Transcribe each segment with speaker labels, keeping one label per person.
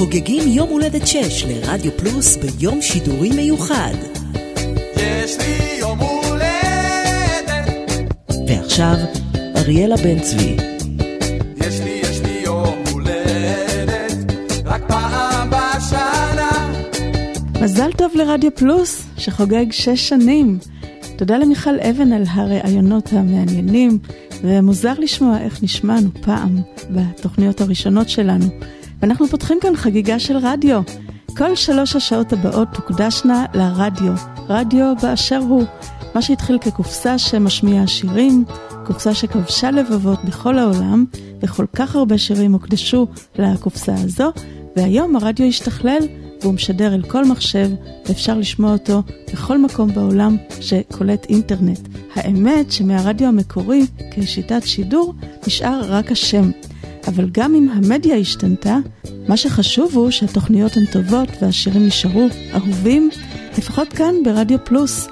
Speaker 1: חוגגים יום הולדת 6 לרדיו פלוס ביום שידורי מיוחד.
Speaker 2: יש לי יום הולדת.
Speaker 1: ועכשיו, אריאלה בן צבי.
Speaker 2: יש לי, יש לי יום הולדת, רק פעם בשנה.
Speaker 3: מזל טוב לרדיו פלוס, שחוגג שש שנים. תודה למיכל אבן על הראיונות המעניינים, ומוזר לשמוע איך נשמענו פעם בתוכניות הראשונות שלנו. ואנחנו פותחים כאן חגיגה של רדיו. כל שלוש השעות הבאות תוקדשנה לרדיו, רדיו באשר הוא. מה שהתחיל כקופסה שמשמיעה שירים, קופסה שכבשה לבבות בכל העולם, וכל כך הרבה שירים הוקדשו לקופסה הזו, והיום הרדיו השתכלל והוא משדר אל כל מחשב, ואפשר לשמוע אותו בכל מקום בעולם שקולט אינטרנט. האמת שמהרדיו המקורי, כשיטת שידור, נשאר רק השם. אבל גם אם המדיה השתנתה, מה שחשוב הוא שהתוכניות הן טובות והשירים נשארו אהובים, לפחות כאן ברדיו פלוס.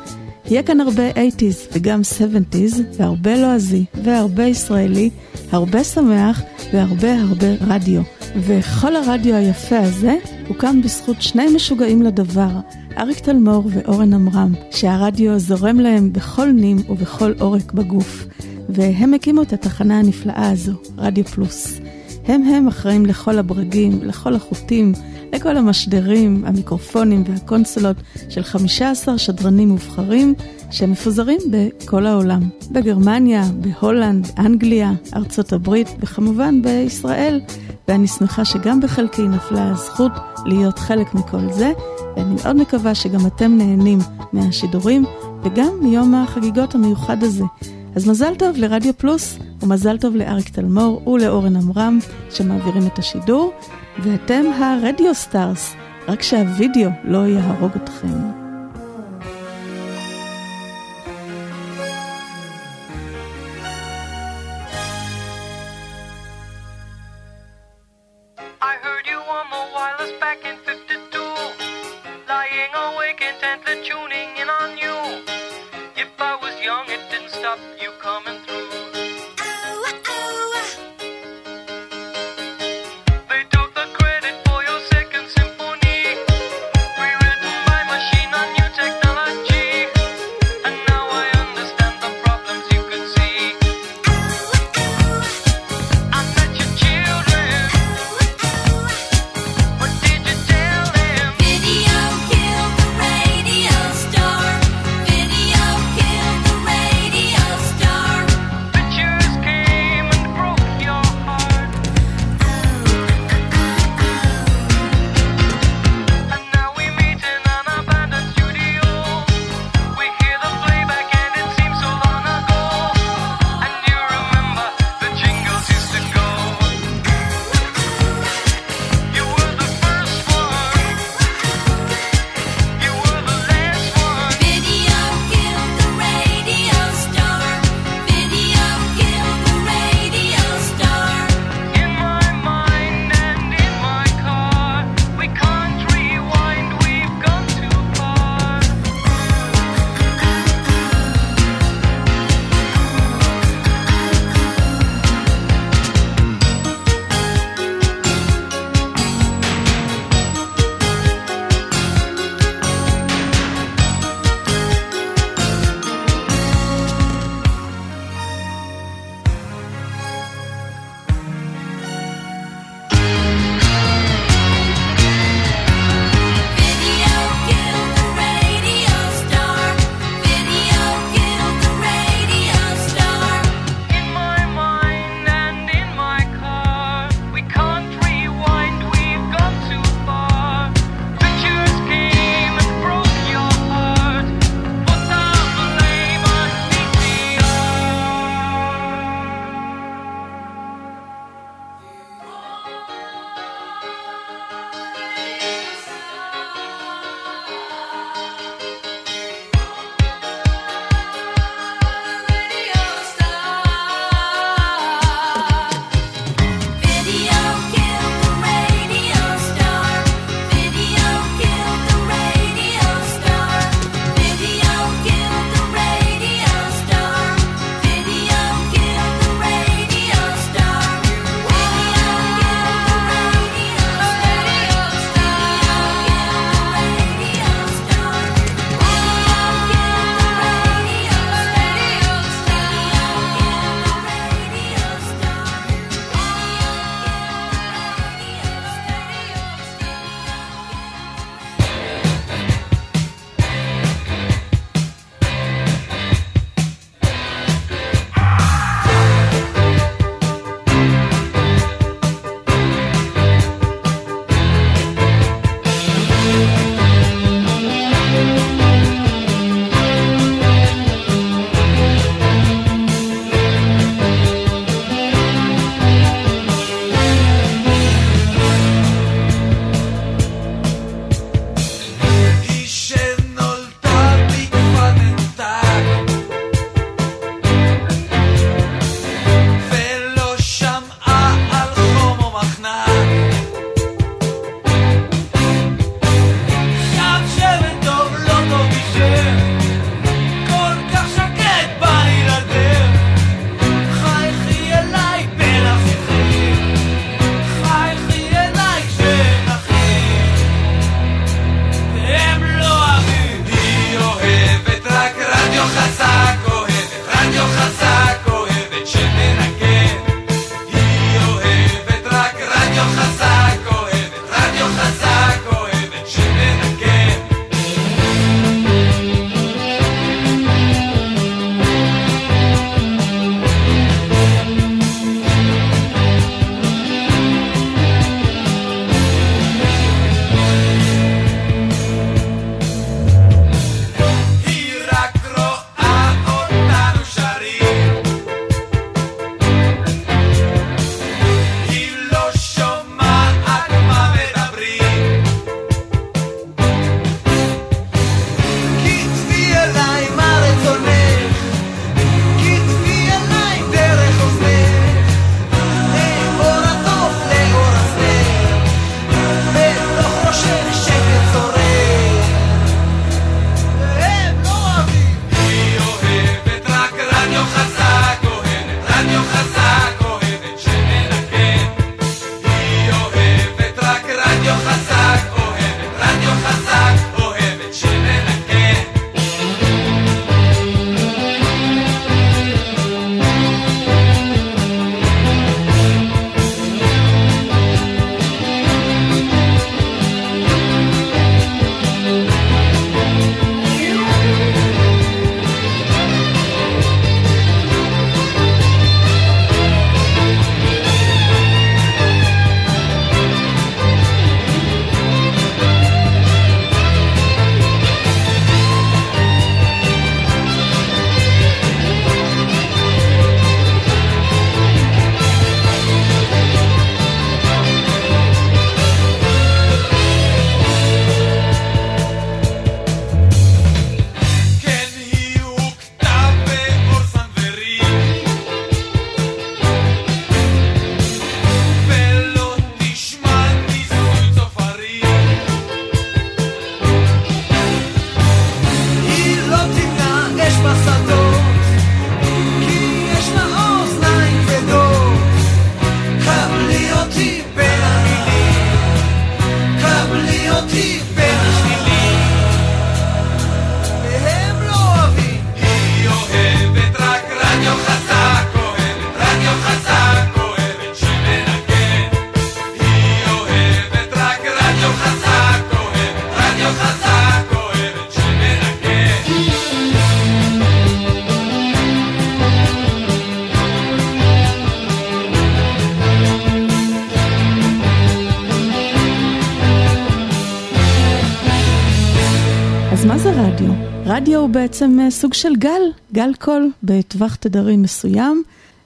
Speaker 3: יהיה כאן הרבה 80's וגם 70's, והרבה לועזי, והרבה ישראלי, הרבה שמח, והרבה הרבה רדיו. וכל הרדיו היפה הזה הוקם בזכות שני משוגעים לדבר, אריק תלמור ואורן עמרם, שהרדיו זורם להם בכל נים ובכל עורק בגוף. והם הקימו את התחנה הנפלאה הזו, רדיו פלוס. הם הם אחראים לכל הברגים, לכל החוטים, לכל המשדרים, המיקרופונים והקונסולות של 15 שדרנים מובחרים שמפוזרים בכל העולם. בגרמניה, בהולנד, אנגליה, ארצות הברית וכמובן בישראל. ואני שמחה שגם בחלקי נפלה הזכות להיות חלק מכל זה, ואני מאוד מקווה שגם אתם נהנים מהשידורים וגם מיום החגיגות המיוחד הזה. אז מזל טוב לרדיו פלוס, ומזל טוב לאריק תלמור ולאורן עמרם שמעבירים את השידור, ואתם ה radio stars, רק שהווידאו לא יהרוג אתכם. רדיו. הוא בעצם אה, סוג של גל, גל קול בטווח תדרים מסוים.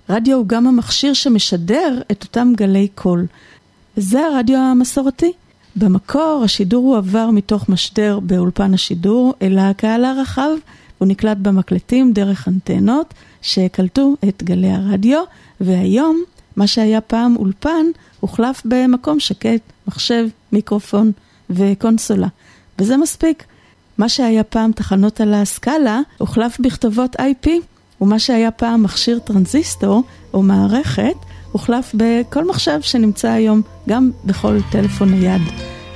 Speaker 3: רדיו הוא גם המכשיר שמשדר את אותם גלי קול. וזה הרדיו המסורתי. במקור השידור הועבר מתוך משדר באולפן השידור אל הקהל הרחב, הוא נקלט במקלטים דרך אנטנות שקלטו את גלי הרדיו, והיום מה שהיה פעם אולפן הוחלף במקום שקט, מחשב, מיקרופון וקונסולה. וזה מספיק. מה שהיה פעם תחנות על הסקאלה הוחלף בכתובות IP, ומה שהיה פעם מכשיר טרנזיסטור או מערכת הוחלף בכל מחשב שנמצא היום גם בכל טלפון נייד.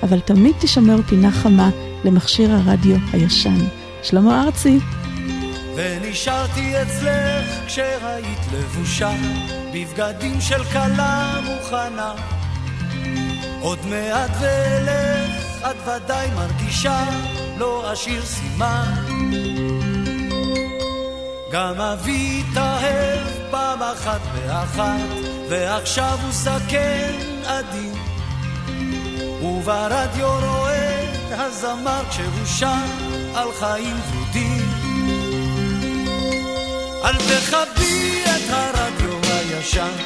Speaker 3: אבל תמיד תשמר פינה חמה למכשיר הרדיו הישן. שלמה ארצי.
Speaker 4: ונשארתי אצלך כשראית לבושה בבגדים של כלה מוכנה עוד מעט ואלך את ודאי מרגישה לא אשאיר סימן. גם אבי התאהב פעם אחת באחת ועכשיו הוא זקן עדין. וברדיו רואה הזמר כשהוא שר על חיים ורודים אל תכבי את הרדיו הישן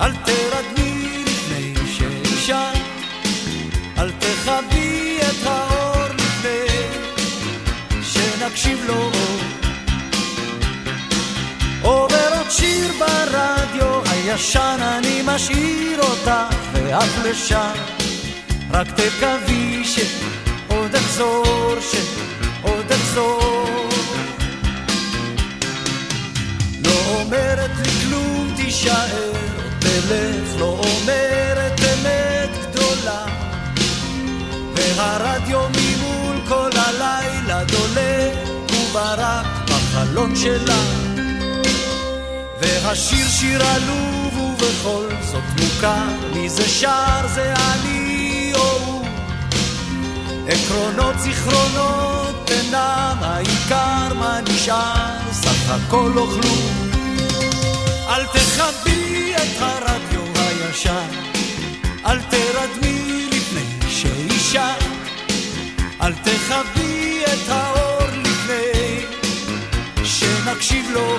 Speaker 4: אל תרדמי לפני שאישה אל תכבי את האור לפני שנקשיב לו. עובר עוד שיר ברדיו הישן אני משאיר אותך ואף לשם רק תקווי שעוד אחזור, שעוד אחזור. לא אומרת לי כלום תישאר, תלך, לא אומרת והרדיו ממול כל הלילה דולק וברק בחלון שלה. והשיר שיר עלוב ובכל זאת מוכר מי זה שר? זה אני או הוא? עקרונות זיכרונות אינם העיקר מה נשאר? סך הכל כלום אל תכבי את הרדיו הישן אל תרדמי לפני שאישה אל תכבי את האור לפני שנקשיב לו.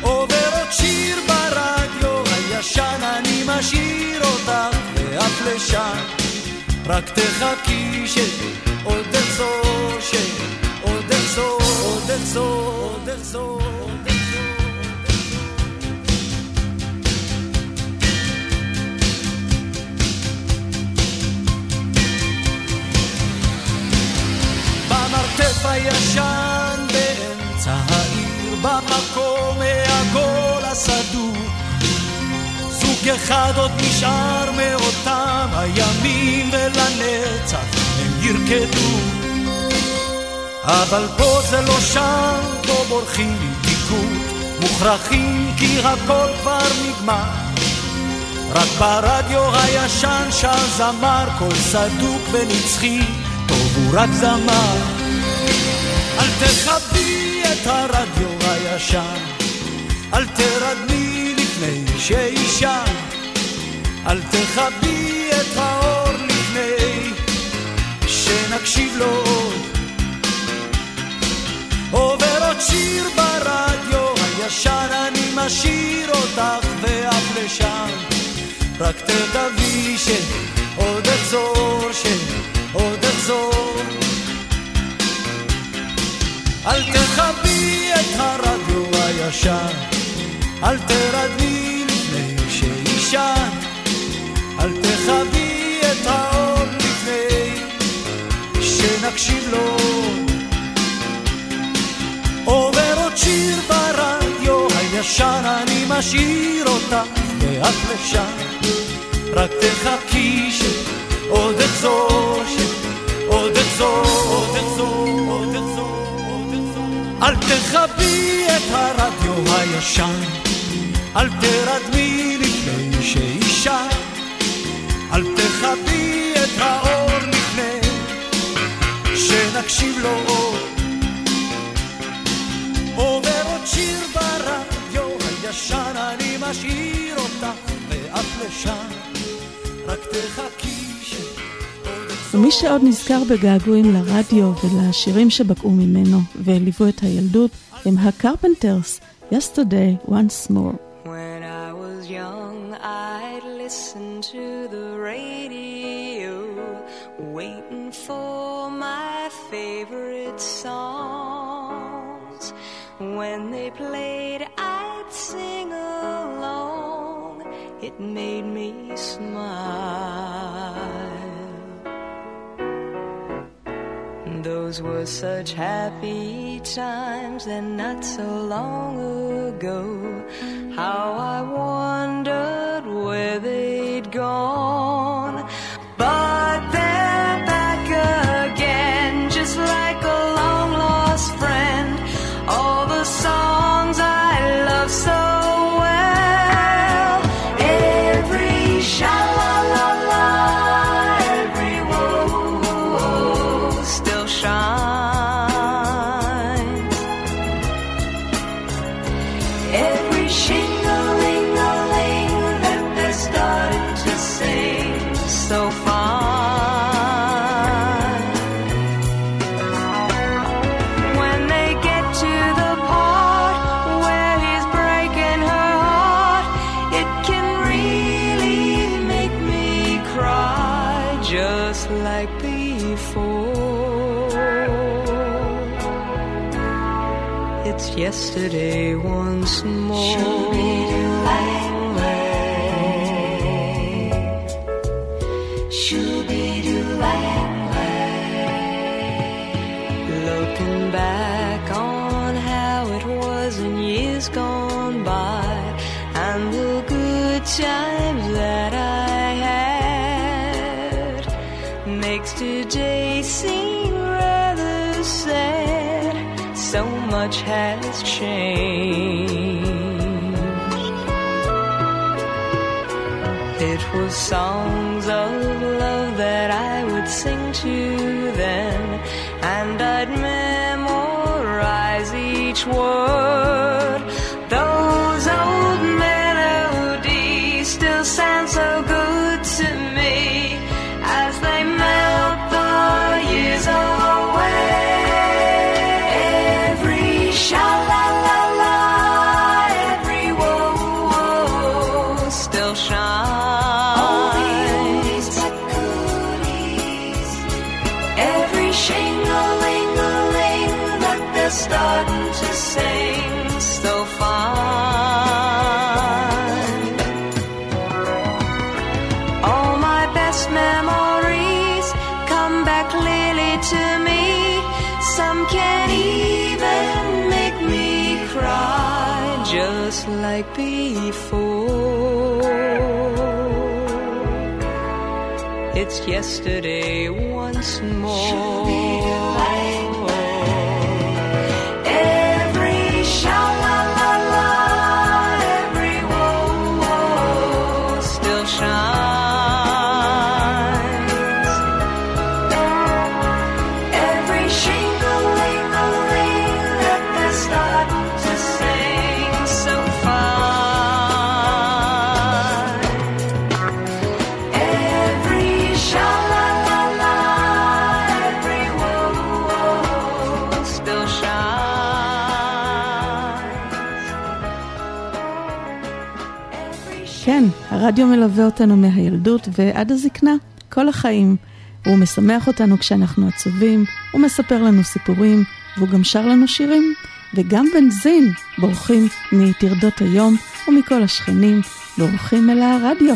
Speaker 4: עובר עוד שיר ברדיו הישן אני משאיר אותך ואף לשם רק תחכי שעוד אחזור שעוד אחזור עוד אחזור עוד אחזור במרתף הישן באמצע העיר במקום העגול הסדור. זוג אחד עוד נשאר מאותם הימים ולנצח הם ירקדו. אבל פה זה לא שם, פה בורחים עם מוכרחים כי הכל כבר נגמר. רק ברדיו הישן שר זמר קול סדוק ונצחי טוב הוא רק זמר אל תכבי את הרדיו הישן. אל תרדמי לפני שישן אל תכבי את האור לפני שנקשיב לו. עובר עוד שיר ברדיו הישן אני משאיר אותך ואף לשם. רק תקווי שעוד אחזור שעוד אחזור אל תכבי את הרדיו הישן. אל תרדמי לפני שישן אל תכבי את האור לפני שנקשיב לו. עובר עוד שיר ברדיו הישן אני משאיר אותך ואת לשם. רק תחכי שעוד אחזור שעוד אחזור עוד אחזור עוד אחזור עוד אחזור אל תכבי את הרדיו הישן אל תרדמי לפני שאישה. אל תכבי את האור לפני שנקשיב לו. עוד עובר עוד שיר ברדיו הישן אני משאיר אותך ואף לשם. רק תחכי
Speaker 3: ומי שעוד נזכר בגעגועים לרדיו ולשירים שבקעו ממנו וליוו את הילדות הם הקרפנטרס, Yesterday Once More.
Speaker 5: When I was young, I'd listen to the radio, waiting for my favorite songs. When they played, I'd sing along. It made me smile. And those were such happy times and not so long ago. How I wondered where they'd gone. song. yesterday.
Speaker 3: הרדיו מלווה אותנו מהילדות ועד הזקנה, כל החיים. הוא משמח אותנו כשאנחנו עצובים, הוא מספר לנו סיפורים, והוא גם שר לנו שירים. וגם בנזין בורחים מטרדות היום ומכל השכנים, בורחים אל הרדיו.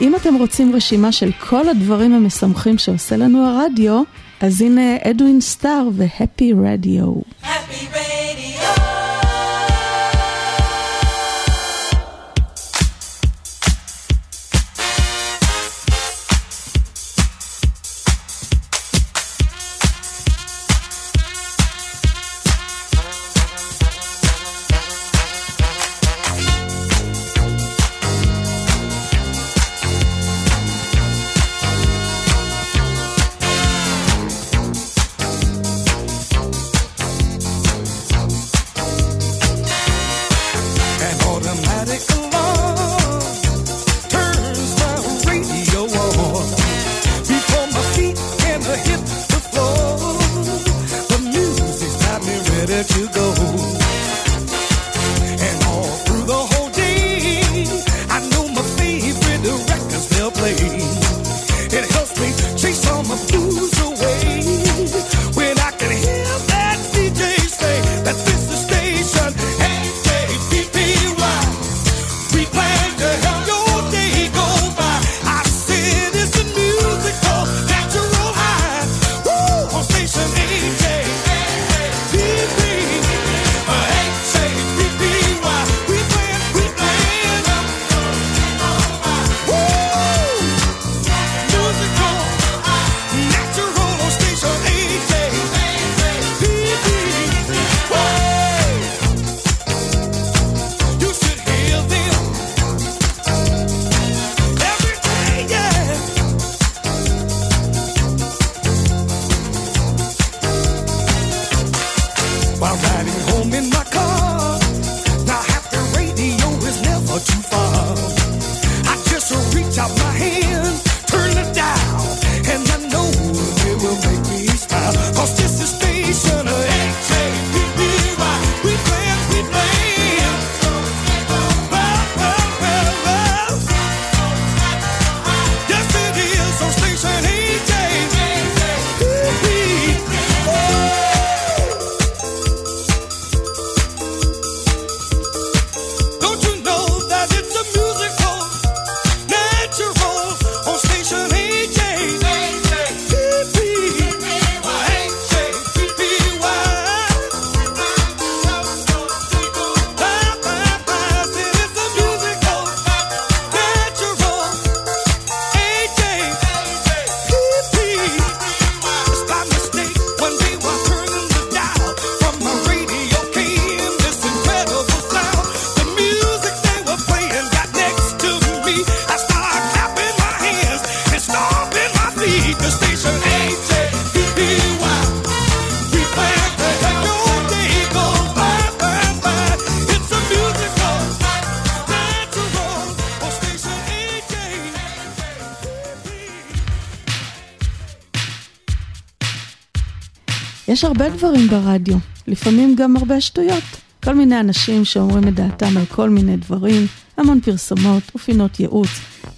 Speaker 6: ואם אתם רוצים רשימה של כל הדברים המשמחים שעושה לנו הרדיו, אז הנה אדווין סטאר והפי רדיו. יש הרבה דברים ברדיו, לפעמים גם הרבה שטויות. כל מיני אנשים שאומרים את דעתם על כל מיני דברים, המון פרסומות ופינות ייעוץ,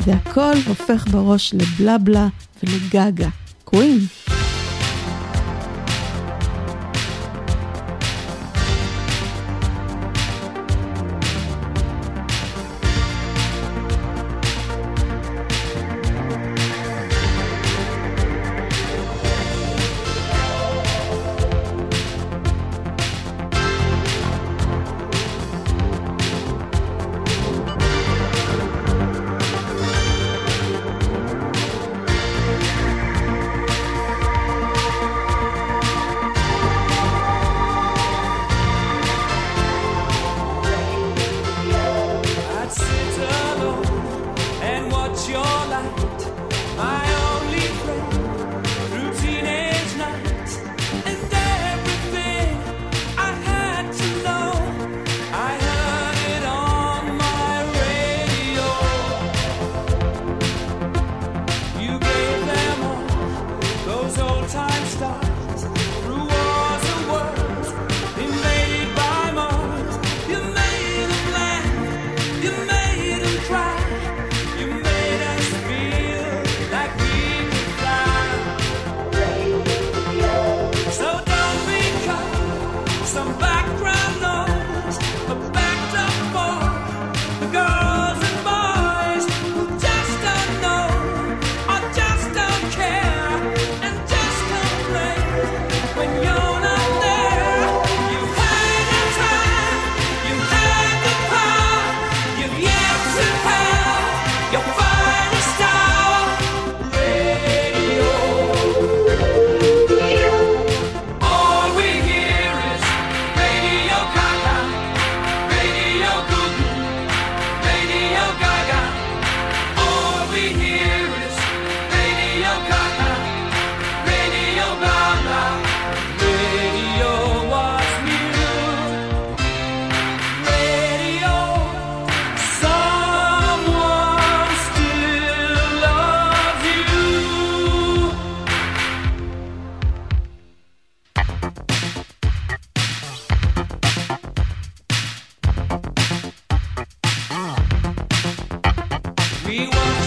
Speaker 6: והכל הופך בראש לבלה בלה ולגגה. קווין.
Speaker 7: We
Speaker 8: want.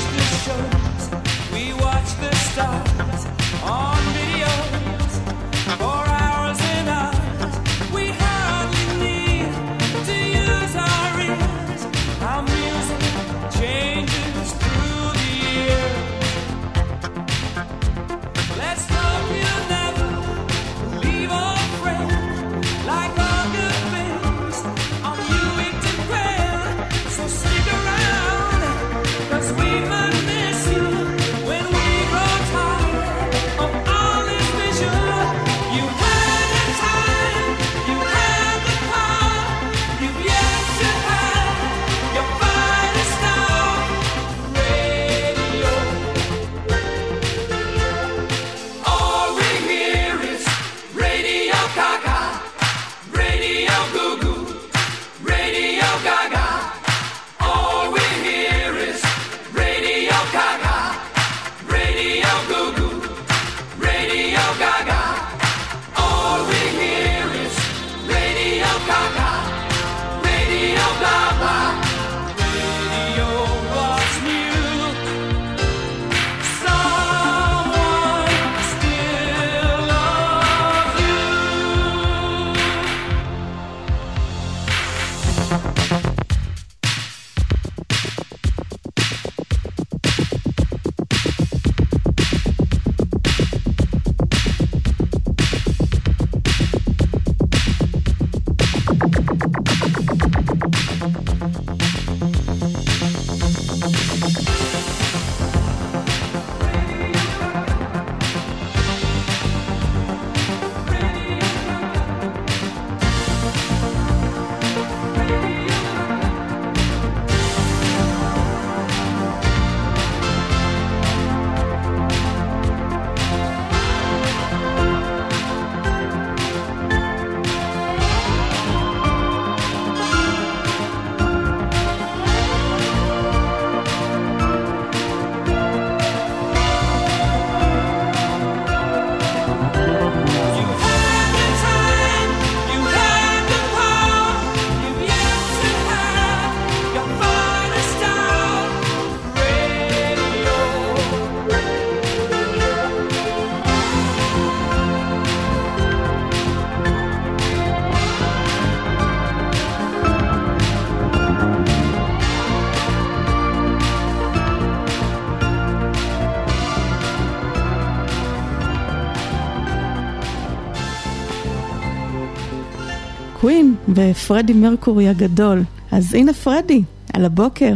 Speaker 8: ופרדי מרקורי הגדול. אז הנה פרדי, על הבוקר.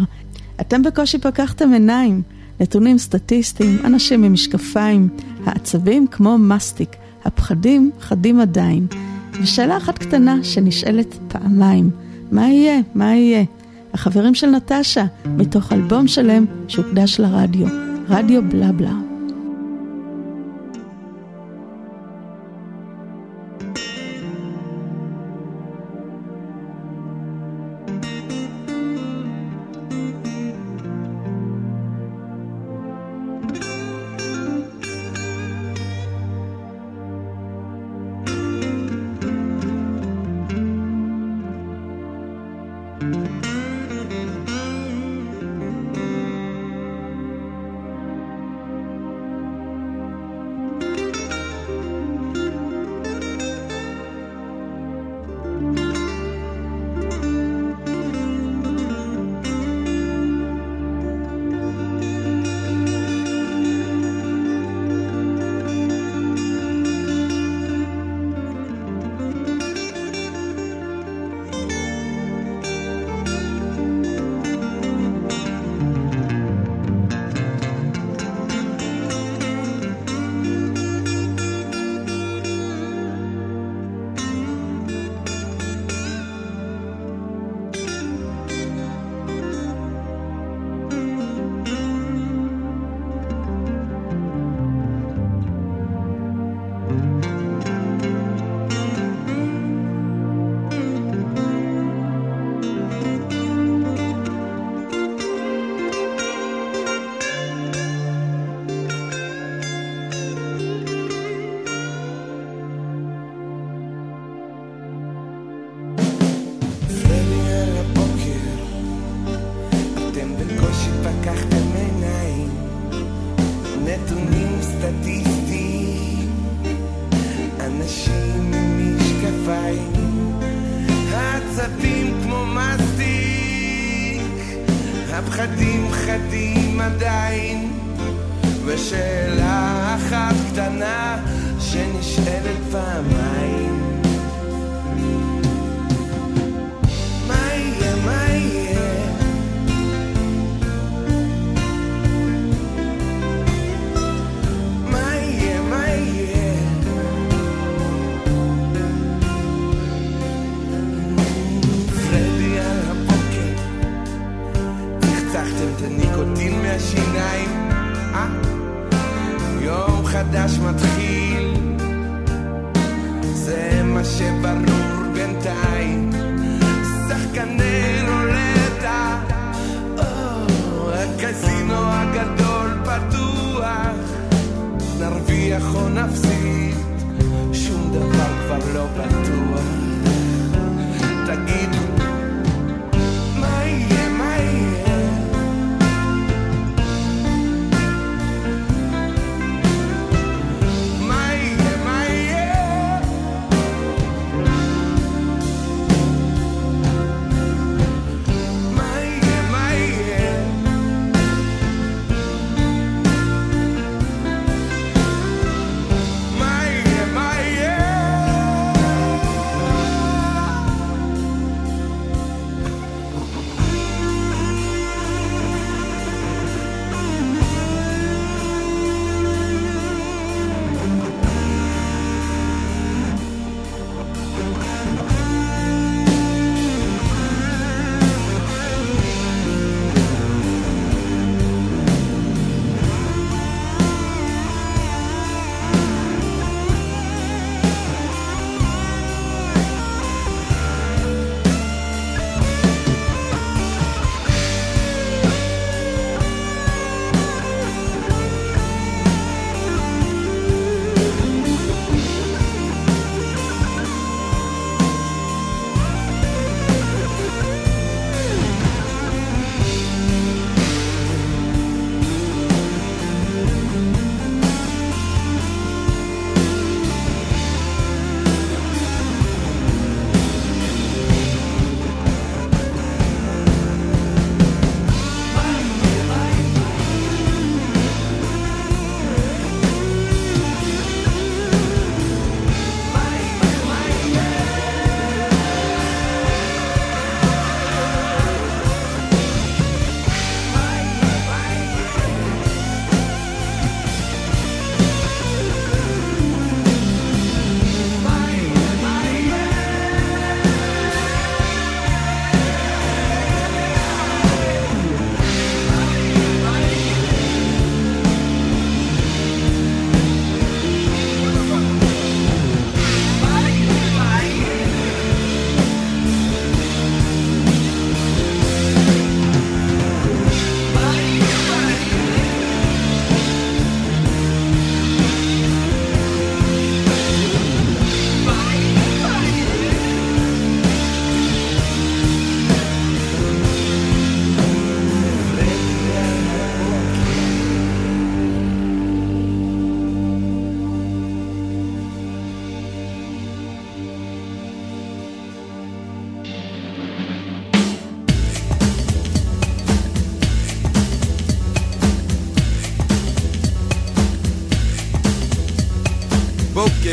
Speaker 8: אתם בקושי פקחתם עיניים. נתונים סטטיסטיים, אנשים עם משקפיים, העצבים כמו מסטיק, הפחדים חדים עדיין. ושאלה אחת קטנה שנשאלת פעמיים, מה יהיה? מה יהיה? החברים של נטשה, מתוך אלבום שלם שהוקדש לרדיו, רדיו בלה בלה.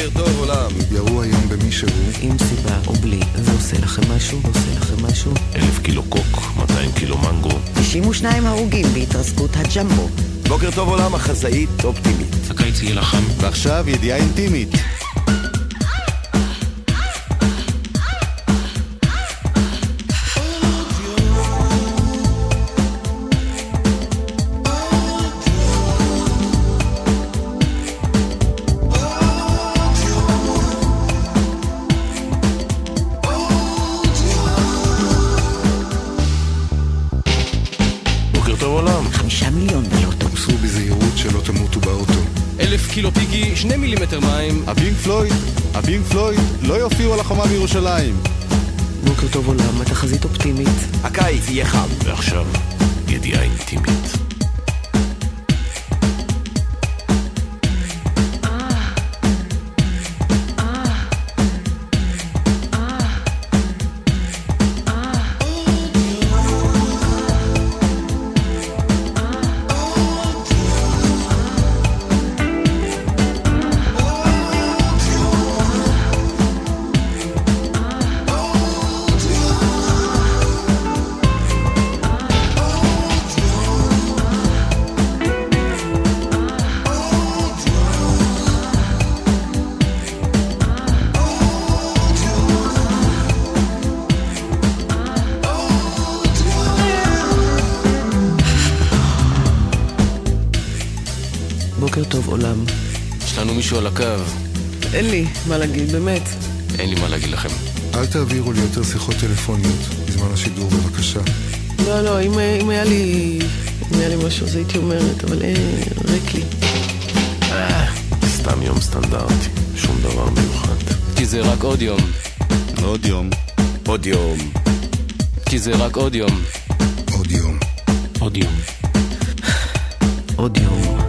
Speaker 9: בוקר טוב עולם.
Speaker 10: ירו היום במישהו.
Speaker 11: עם סיבה או בלי, זה עושה לכם משהו? עושה לכם משהו?
Speaker 12: אלף קילו קוק, 200 קילו מנגו.
Speaker 13: 92 הרוגים בהתרסקות הג'מבו.
Speaker 9: בוקר טוב עולם, החזאית אופטימית.
Speaker 12: הקיץ יהיה לחם.
Speaker 10: ועכשיו ידיעה אינטימית. בירושלים.
Speaker 11: בוקר טוב עולם, התחזית אופטימית.
Speaker 9: הקיץ יהיה חם.
Speaker 12: ועכשיו, ידיעה אינטימית.
Speaker 11: מה להגיד, באמת.
Speaker 9: אין לי מה להגיד לכם.
Speaker 10: אל תעבירו לי יותר שיחות טלפוניות בזמן השידור בבקשה.
Speaker 11: לא, לא, אם, אם היה לי... אם היה לי משהו אז הייתי אומרת, אבל אה, ריק לי.
Speaker 12: סתם יום סטנדרטי, שום דבר מיוחד.
Speaker 9: כי זה רק עוד יום.
Speaker 10: עוד יום,
Speaker 9: עוד יום. כי זה רק עוד יום.
Speaker 10: עוד יום.
Speaker 12: עוד יום.
Speaker 11: עוד יום.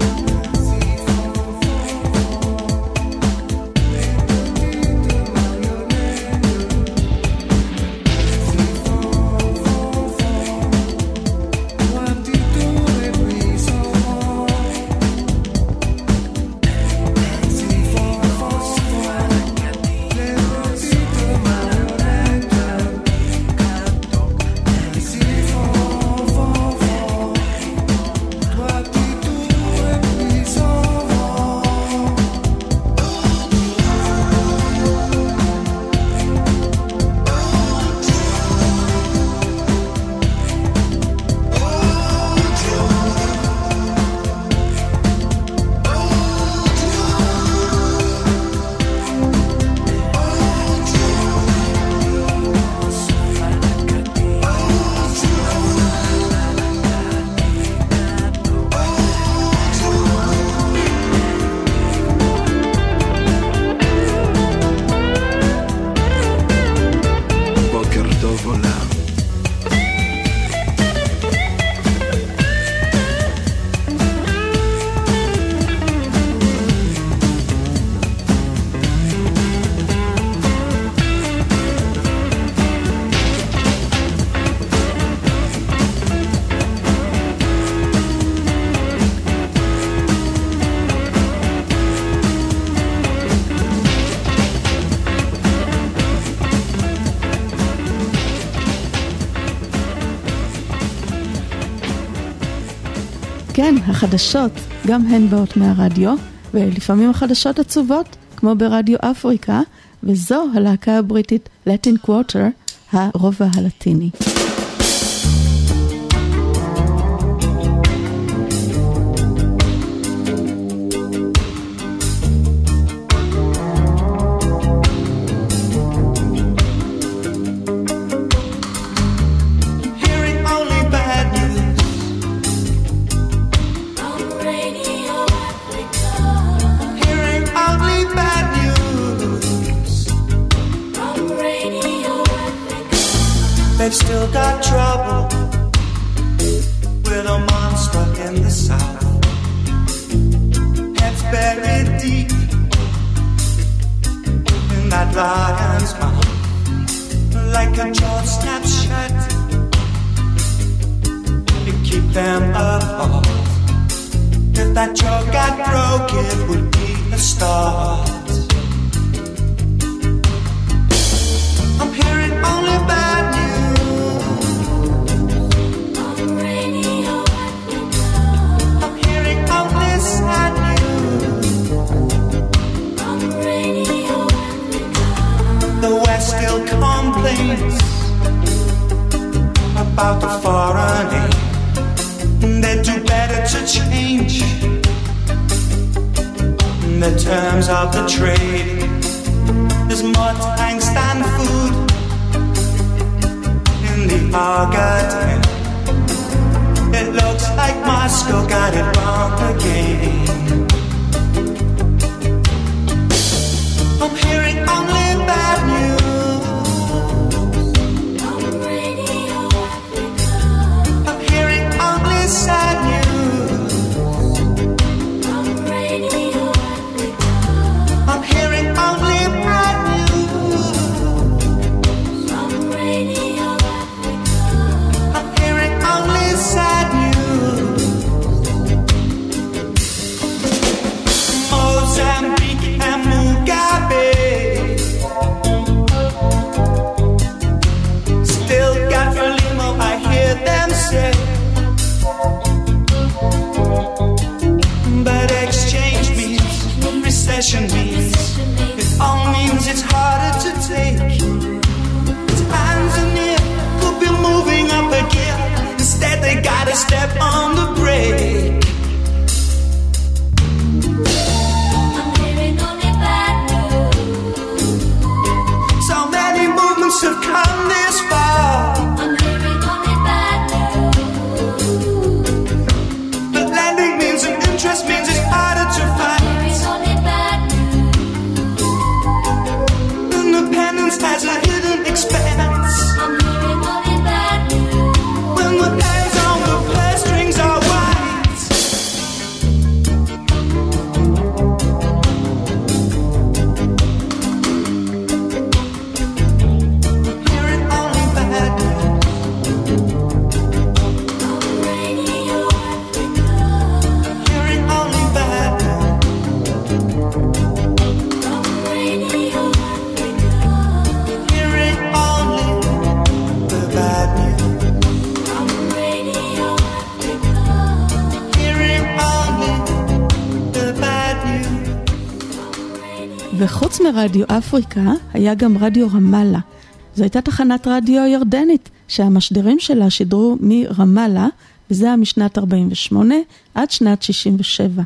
Speaker 14: החדשות, גם הן באות מהרדיו, ולפעמים החדשות עצובות, כמו ברדיו אפריקה, וזו הלהקה הבריטית לטין קוורטר, הרובע הלטיני.
Speaker 3: מרדיו אפריקה, היה גם רדיו רמאללה. זו הייתה תחנת רדיו ירדנית, שהמשדרים שלה שידרו מרמאללה, וזה היה משנת 48 עד שנת 67.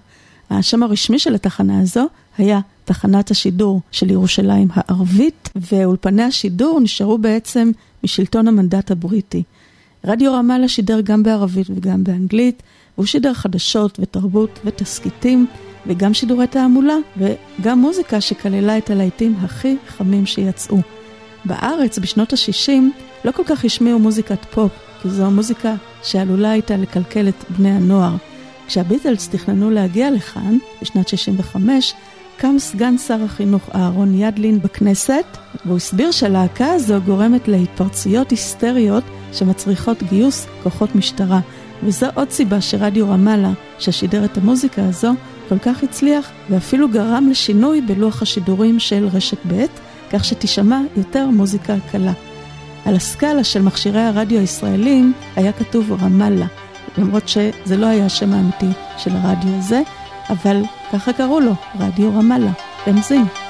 Speaker 3: השם הרשמי של התחנה הזו היה תחנת השידור של ירושלים הערבית, ואולפני השידור נשארו בעצם משלטון המנדט הבריטי. רדיו רמאללה שידר גם בערבית וגם באנגלית, והוא שידר חדשות ותרבות ותסכיתים, וגם שידורי תעמולה, וגם מוזיקה שכללה את הלהיטים הכי חמים שיצאו. בארץ, בשנות ה-60, לא כל כך השמיעו מוזיקת פופ, כי זו מוזיקה שעלולה הייתה לקלקל את בני הנוער. כשהביטלס תכננו להגיע לכאן, בשנת 65, קם סגן שר החינוך אהרון ידלין בכנסת, והוא הסביר שהלהקה הזו גורמת להתפרצויות היסטריות שמצריכות גיוס כוחות משטרה. וזו עוד סיבה שרדיו רמאללה, ששידר את המוזיקה הזו, כל כך הצליח, ואפילו גרם לשינוי בלוח השידורים של רשת ב', כך שתישמע יותר מוזיקה קלה. על הסקאלה של מכשירי הרדיו הישראלים היה כתוב רמאללה, למרות שזה לא היה השם האמיתי של הרדיו הזה, אבל ככה קראו לו, רדיו רמאללה, בנזין.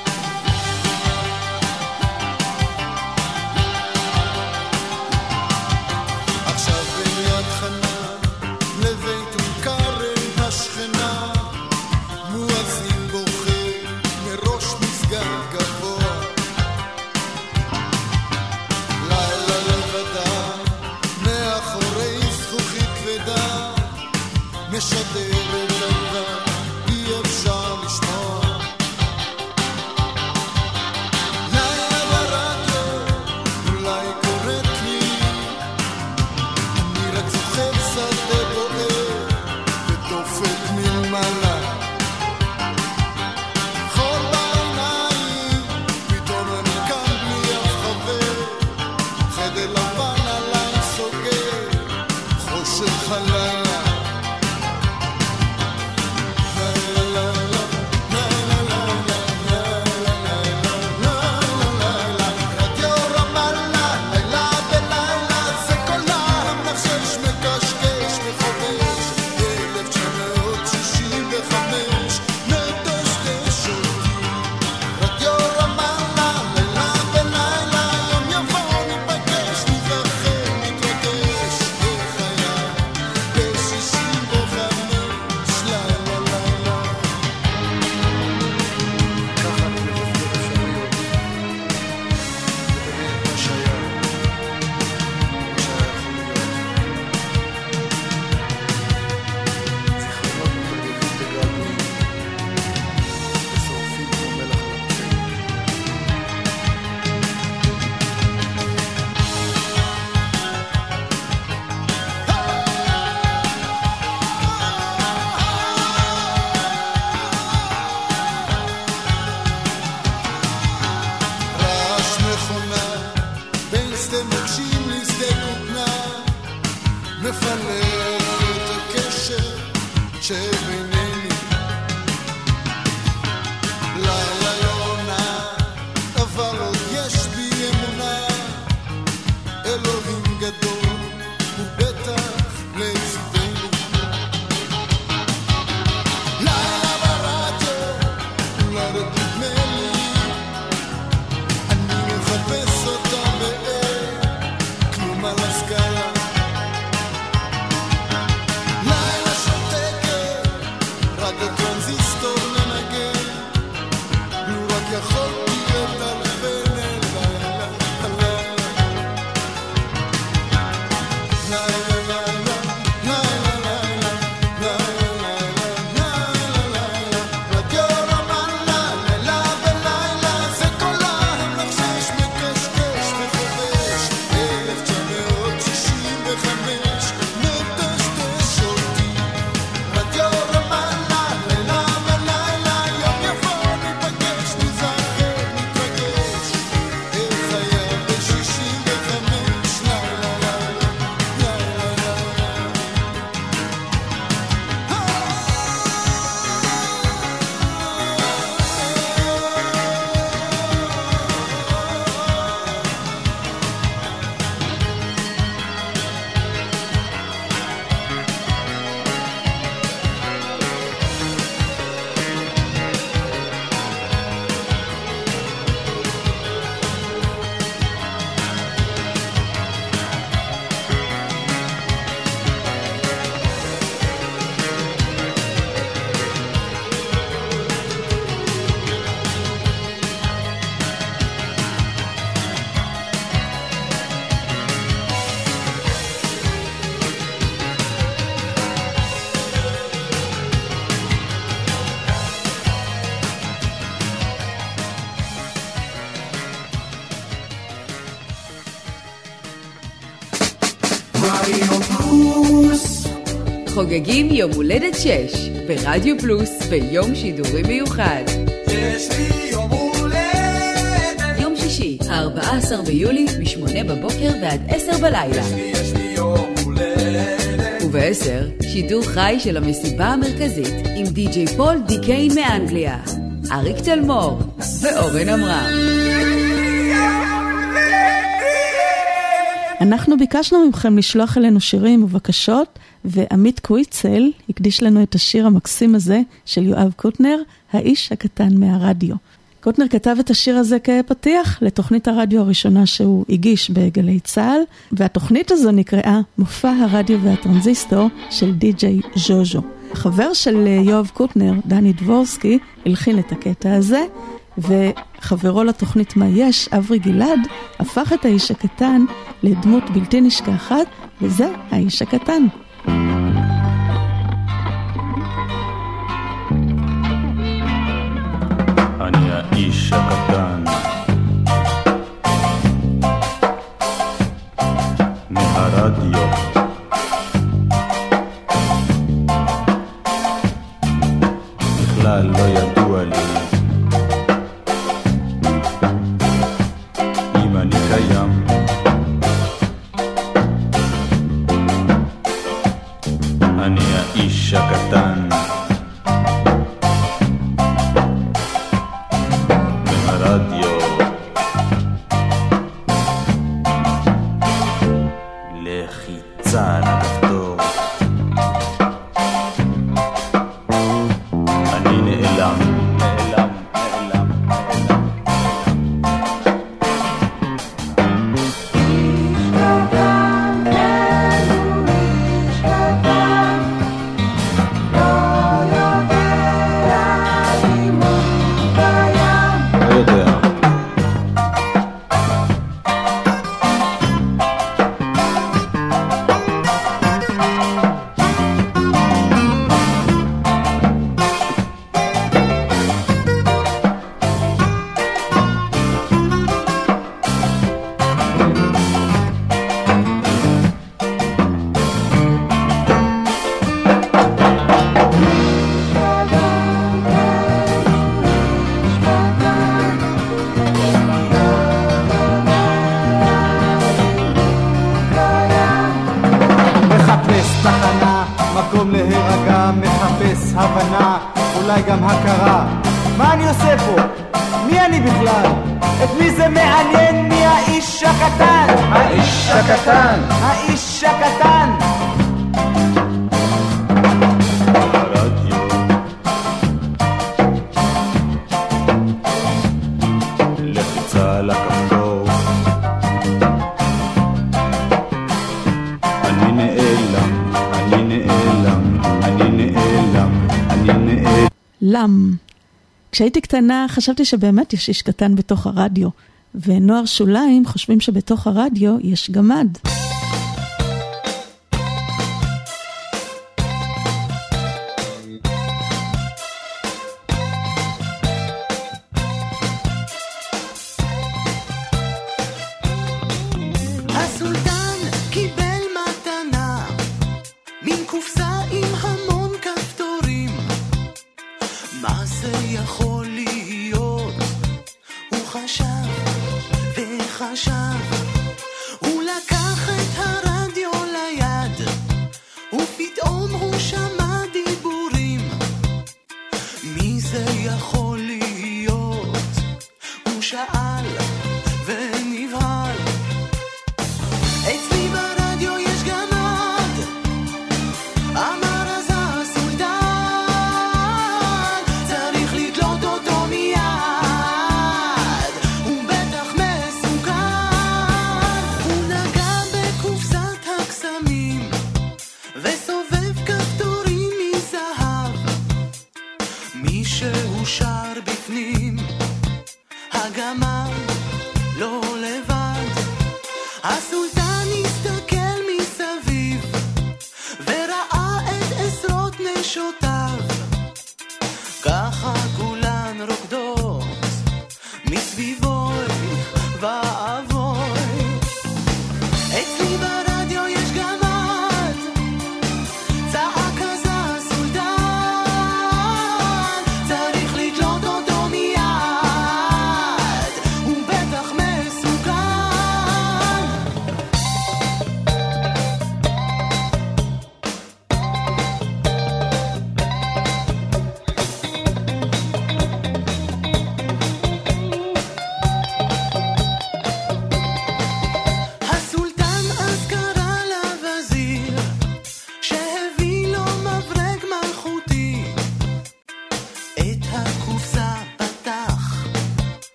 Speaker 15: חוגגים יום הולדת 6 ברדיו פלוס ביום שידורי מיוחד.
Speaker 2: יש לי יום הולדת.
Speaker 15: יום שישי, ה-14 ביולי, מ-8 בבוקר ועד 10 בלילה.
Speaker 2: יש לי יום הולדת.
Speaker 15: וב-10, שידור חי של המסיבה המרכזית עם די.ג'יי פול דיקיין מאנגליה, אריק תלמור ואורן עמרם.
Speaker 3: אנחנו ביקשנו מכם לשלוח אלינו שירים ובקשות, ועמית קוויצל הקדיש לנו את השיר המקסים הזה של יואב קוטנר, האיש הקטן מהרדיו. קוטנר כתב את השיר הזה כפתיח לתוכנית הרדיו הראשונה שהוא הגיש בגלי צה"ל, והתוכנית הזו נקראה מופע הרדיו והטרנזיסטור של די.ג'יי ז'וז'ו. חבר של יואב קוטנר, דני דבורסקי, הלחין את הקטע הזה, וחברו לתוכנית מה יש, אברי גלעד, הפך את האיש הקטן לדמות בלתי נשכחת, וזה האיש הקטן.
Speaker 16: אני האיש הקטן מהרדיו בכלל לא
Speaker 3: כשהייתי קטנה חשבתי שבאמת יש איש קטן בתוך הרדיו, ונוער שוליים חושבים שבתוך הרדיו יש גמד.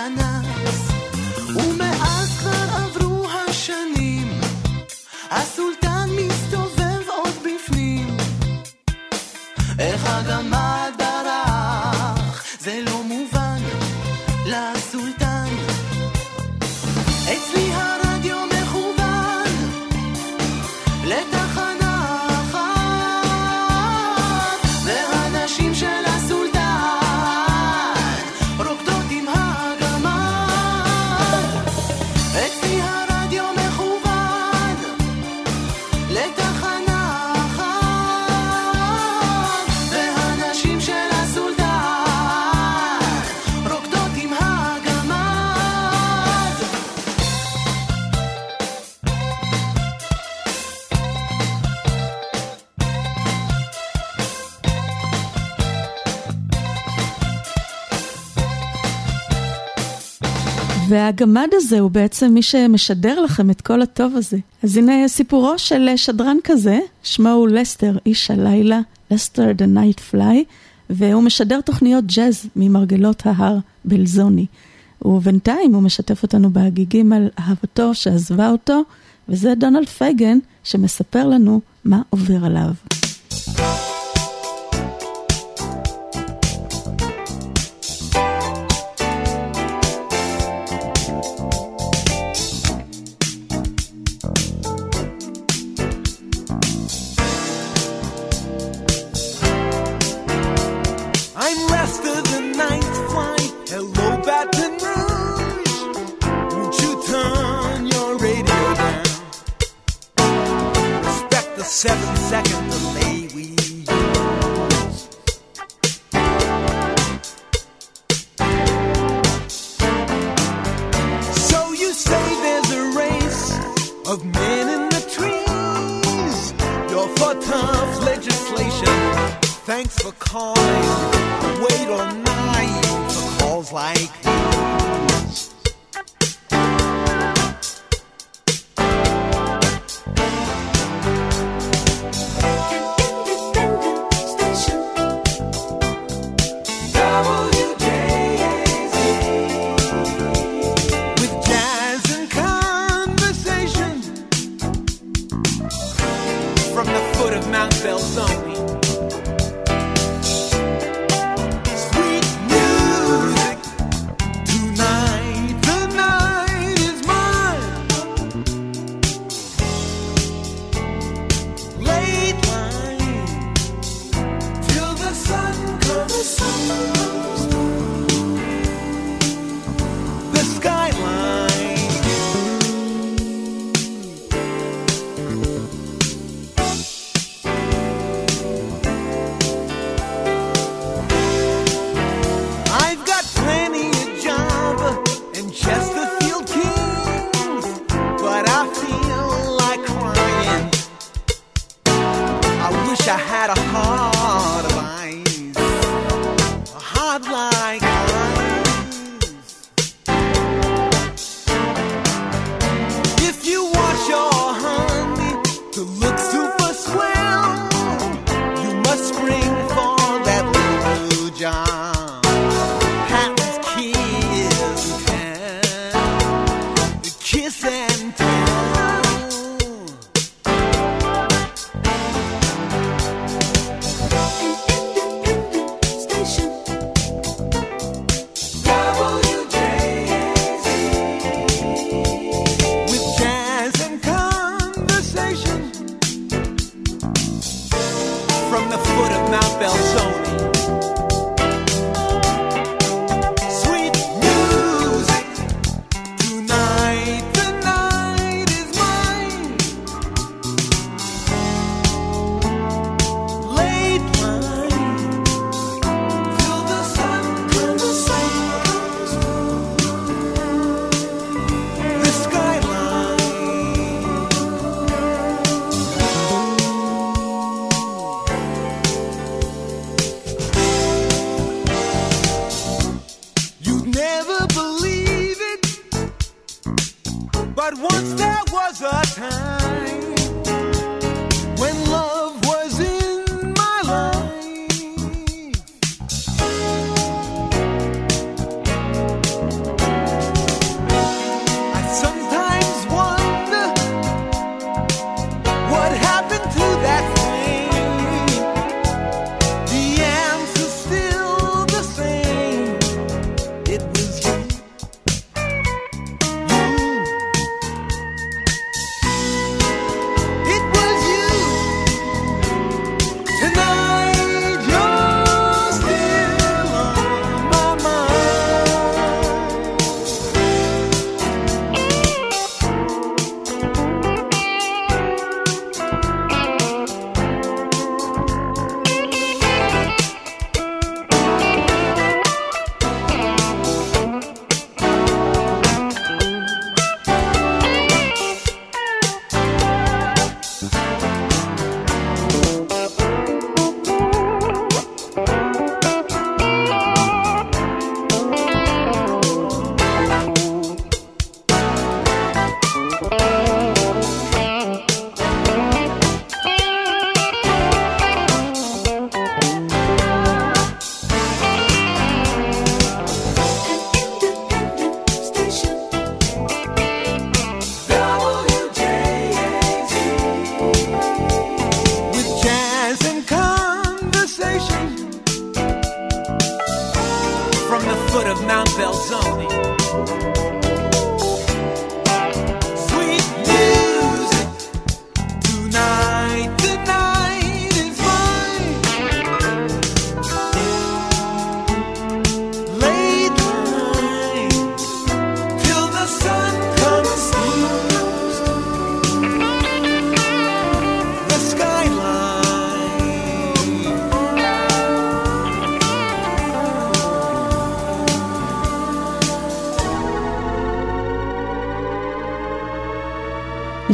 Speaker 17: Havana.
Speaker 3: והגמד הזה הוא בעצם מי שמשדר לכם את כל הטוב הזה. אז הנה סיפורו של שדרן כזה, שמו הוא לסטר, איש הלילה, Lester the Nightfly, והוא משדר תוכניות ג'אז ממרגלות ההר בלזוני. ובינתיים הוא משתף אותנו בהגיגים על אהבתו שעזבה אותו, וזה דונלד פייגן שמספר לנו מה עובר עליו.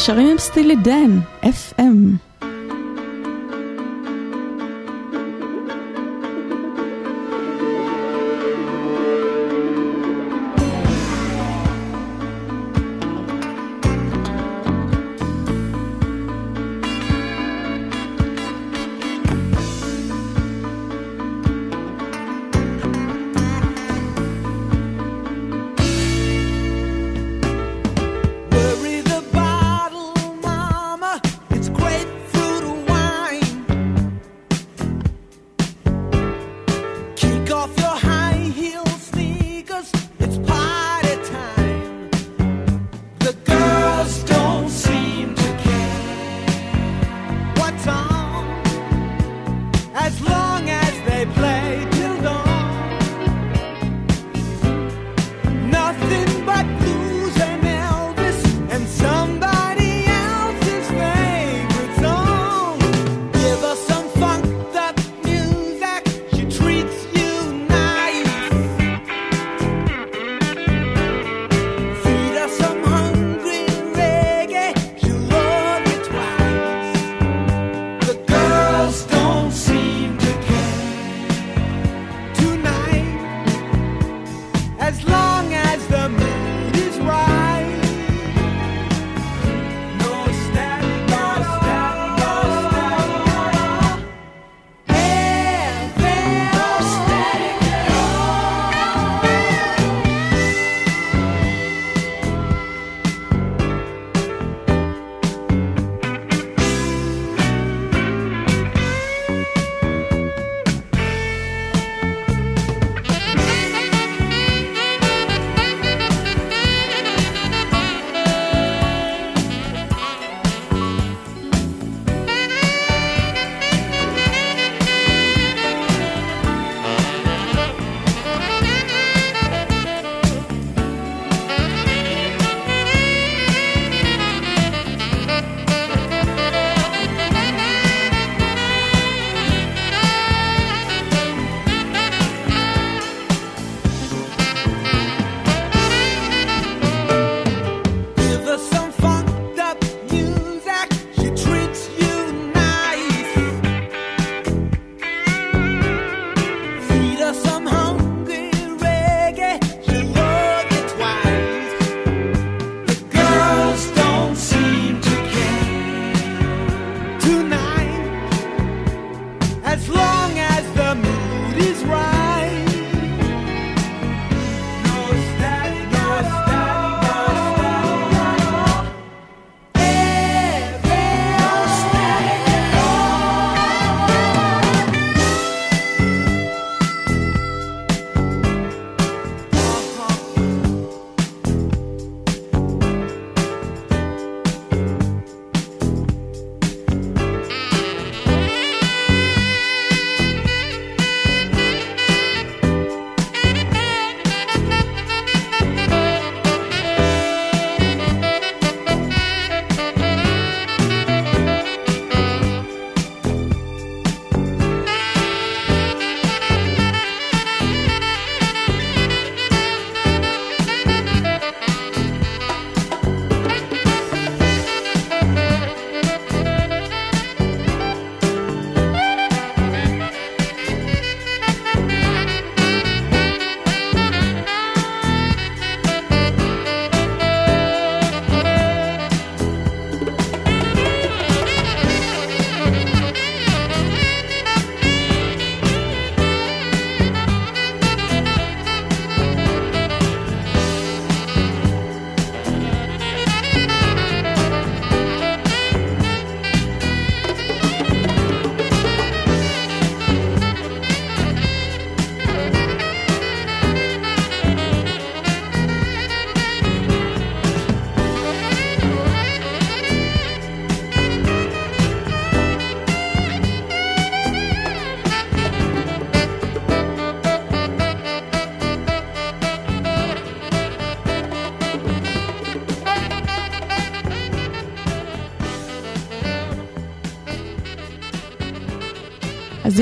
Speaker 3: נשארים עם סטילי דן,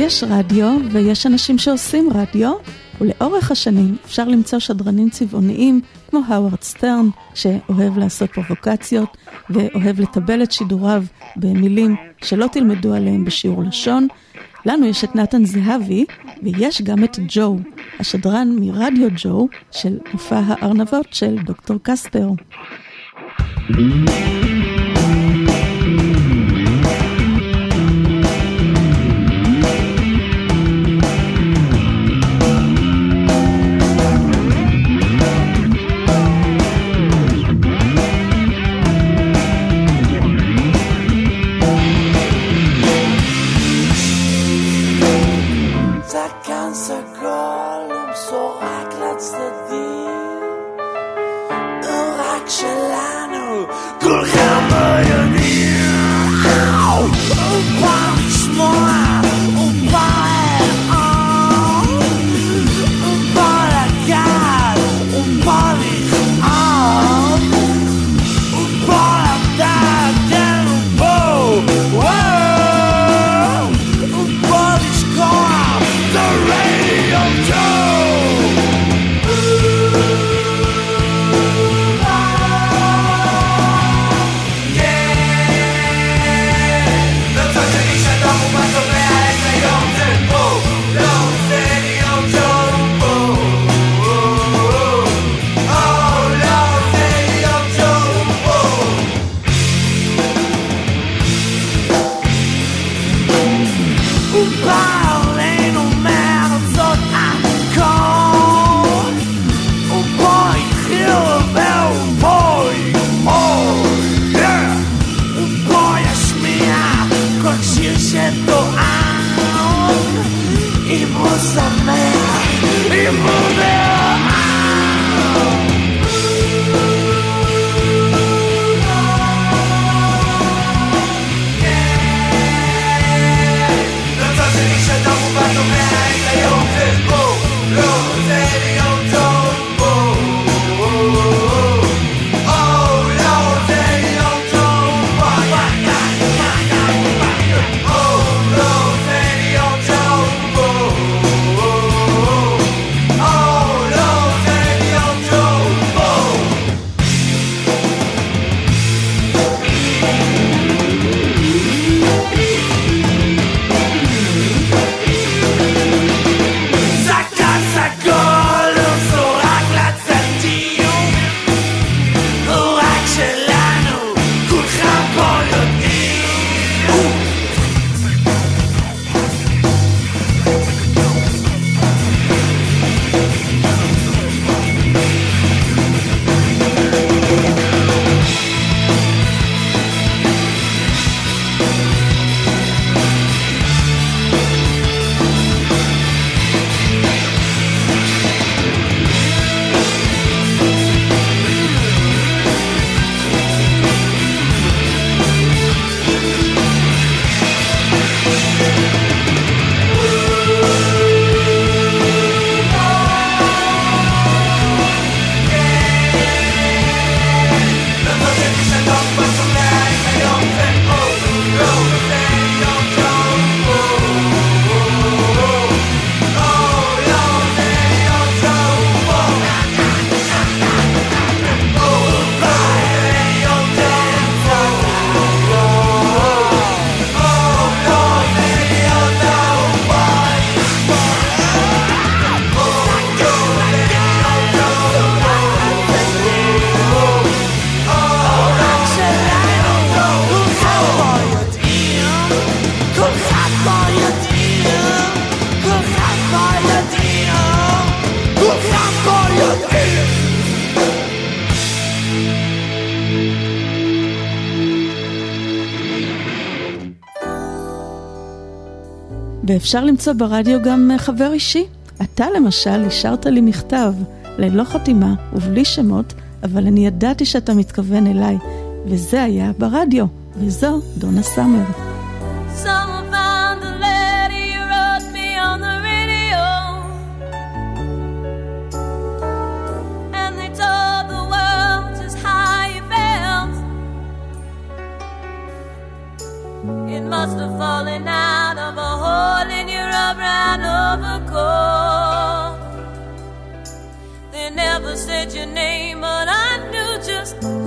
Speaker 3: יש רדיו ויש אנשים שעושים רדיו, ולאורך השנים אפשר למצוא שדרנים צבעוניים כמו האוורד סטרן, שאוהב לעשות פרובוקציות ואוהב לטבל את שידוריו במילים שלא תלמדו עליהם בשיעור לשון. לנו יש את נתן זהבי, ויש גם את ג'ו, השדרן מרדיו ג'ו של מופע הארנבות של דוקטור קספר.
Speaker 2: זקן
Speaker 3: ואפשר למצוא ברדיו גם אה, חבר אישי. אתה למשל השארת לי מכתב, ללא חתימה ובלי שמות, אבל אני ידעתי שאתה מתכוון אליי, וזה היה ברדיו, וזו דונה סאמר.
Speaker 18: must falling out of a hole in your brown overcoat. They never said your name, but I knew just.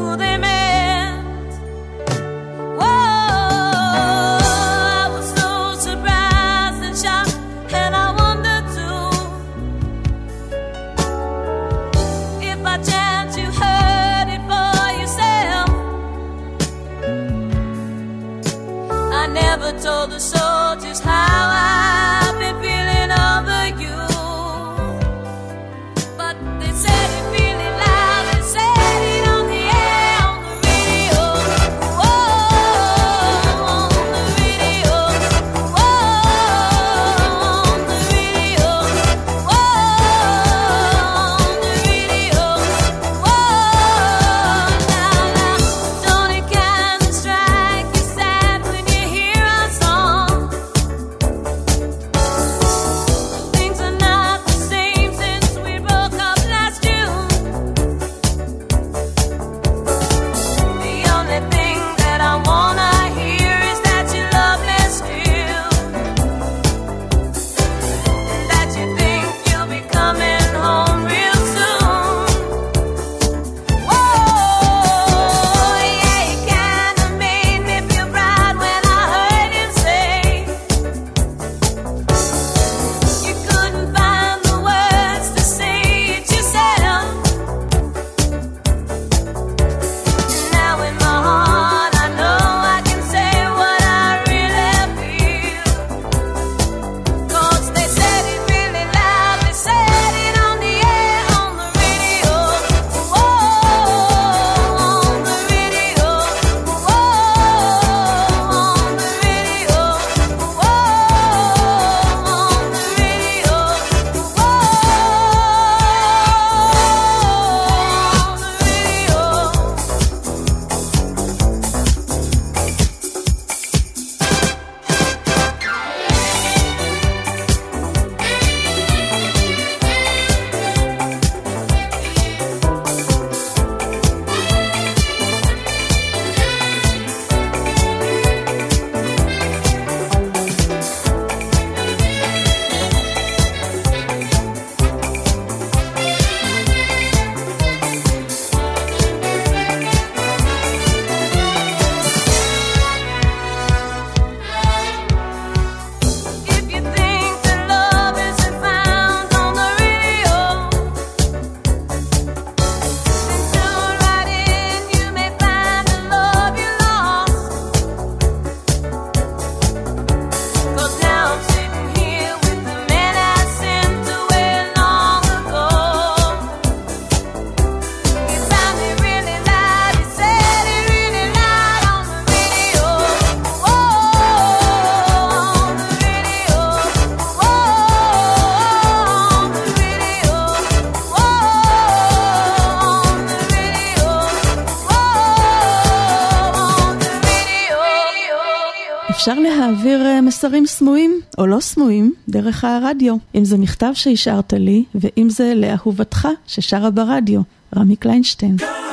Speaker 6: אפשר להעביר אה, מסרים סמויים או לא סמויים דרך הרדיו. אם זה מכתב שהשארת לי, ואם זה לאהובתך ששרה ברדיו, רמי קליינשטיין. God!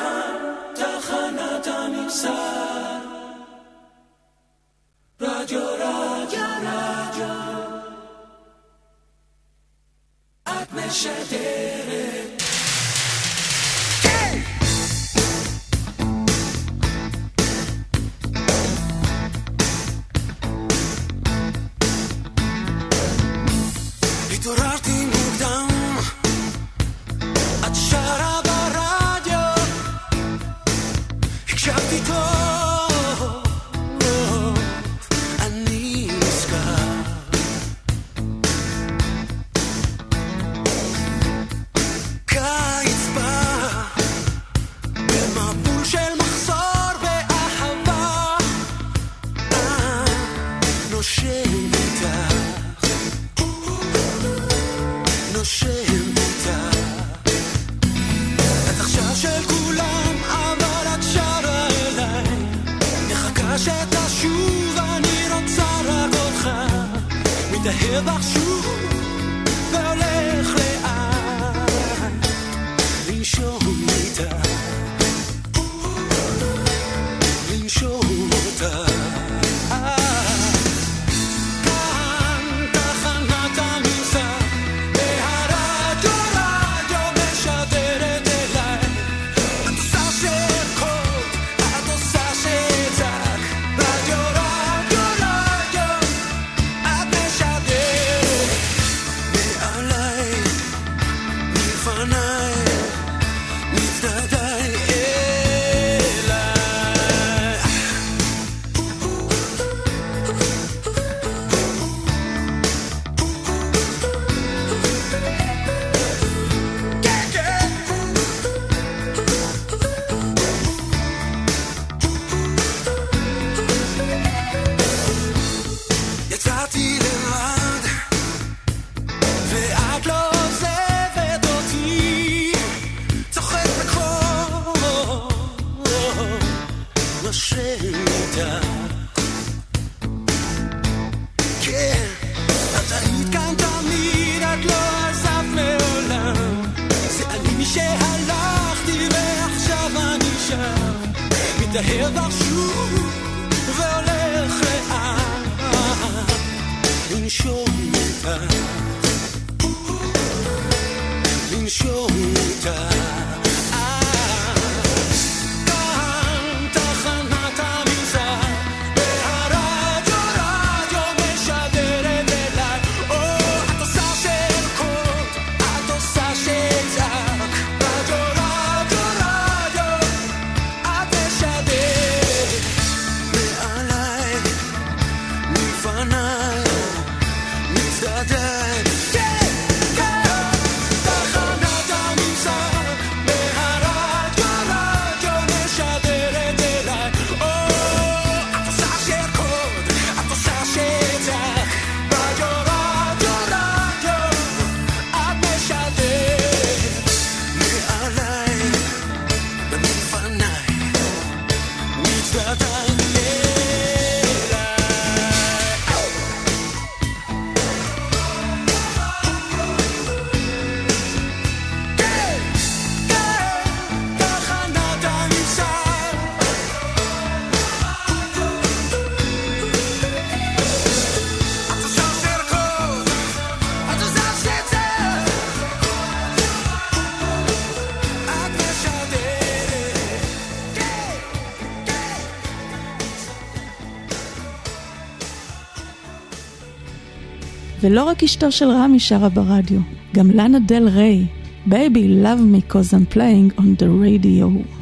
Speaker 19: ולא רק אשתו של רמי שרה ברדיו, גם לנה דל ריי, Baby Love Me Cause I'm Playing on the Radio.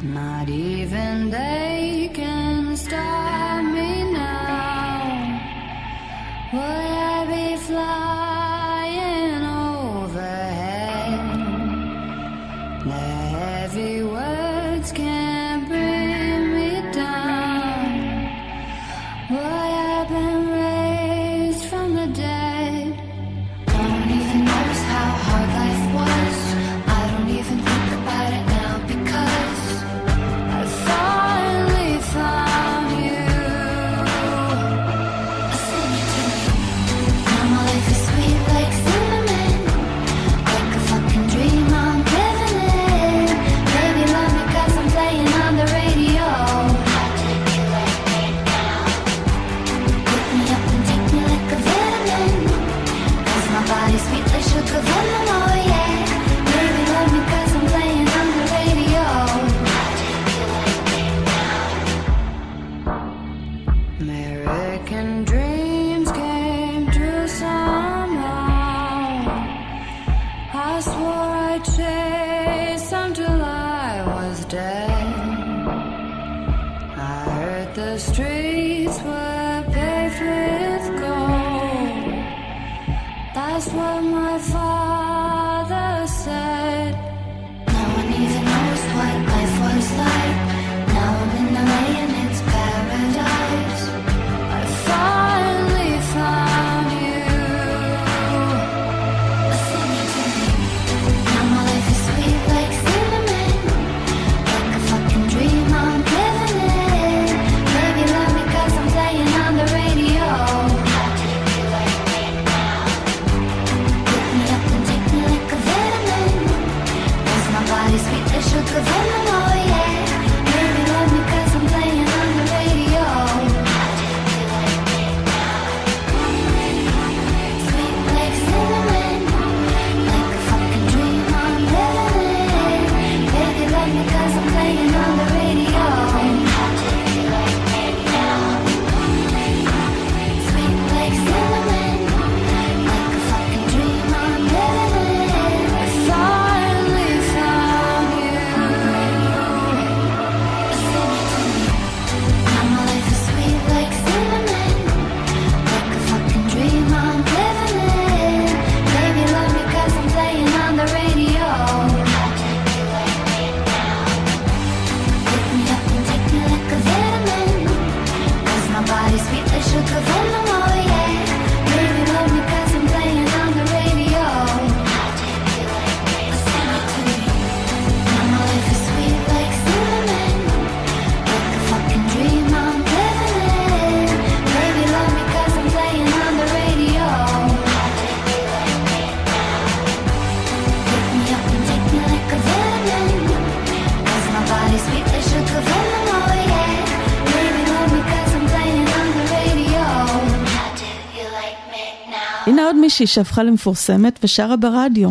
Speaker 3: עוד מישהי שהפכה למפורסמת ושרה ברדיו.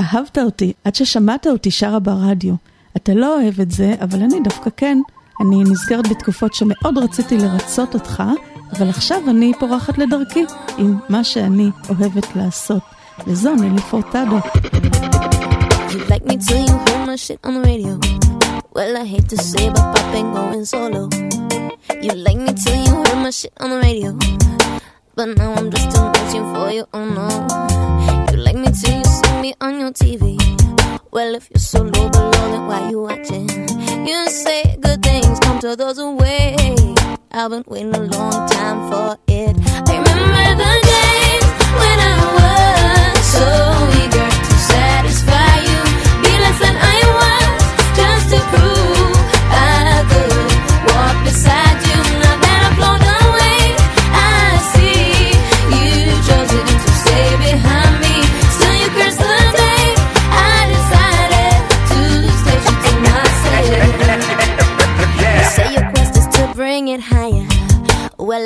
Speaker 3: אהבת אותי עד ששמעת אותי שרה ברדיו. אתה לא אוהב את זה, אבל אני דווקא כן. אני נזכרת בתקופות שמאוד רציתי לרצות אותך, אבל עכשיו אני פורחת לדרכי עם מה שאני אוהבת לעשות. וזו נילי פורטדו.
Speaker 20: You you like me till you heard my shit on the radio. But now I'm just too much for you, oh no. You like me till you see me on your TV. Well, if you're so low below, then why you watching? You say good things come to those who wait. I've been waiting a long time for it. I remember the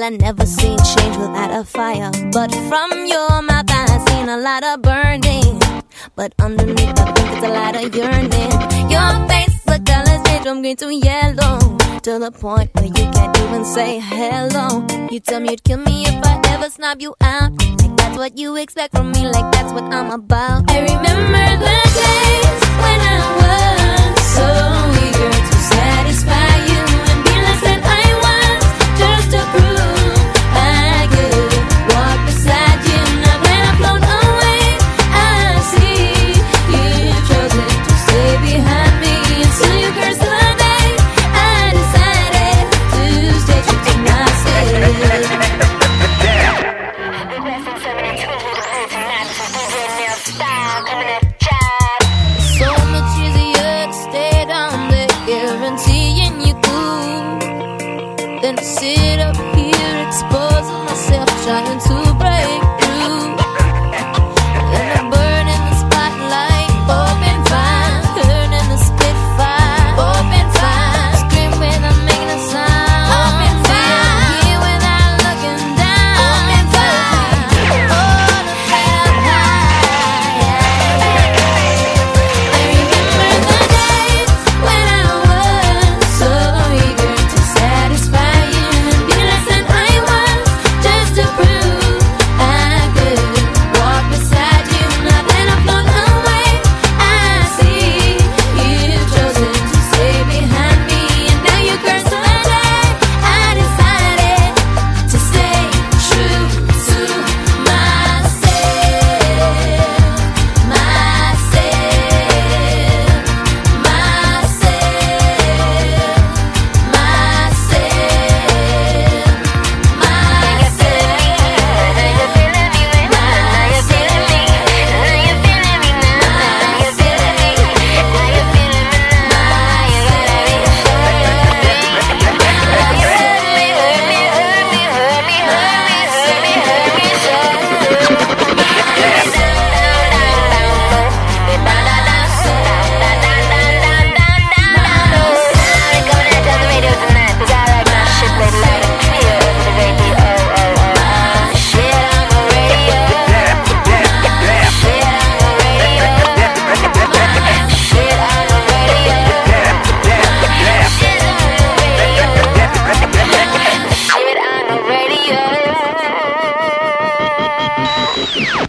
Speaker 20: I never seen change without a fire. But from your mouth, I seen a lot of burning. But underneath, I think it's a lot of yearning. Your face, the colors change from green to yellow. To the point where you can't even say hello. You tell me you'd kill me if I ever snub you out. Like that's what you expect from me, like that's what I'm about. I remember the days when I was so querer.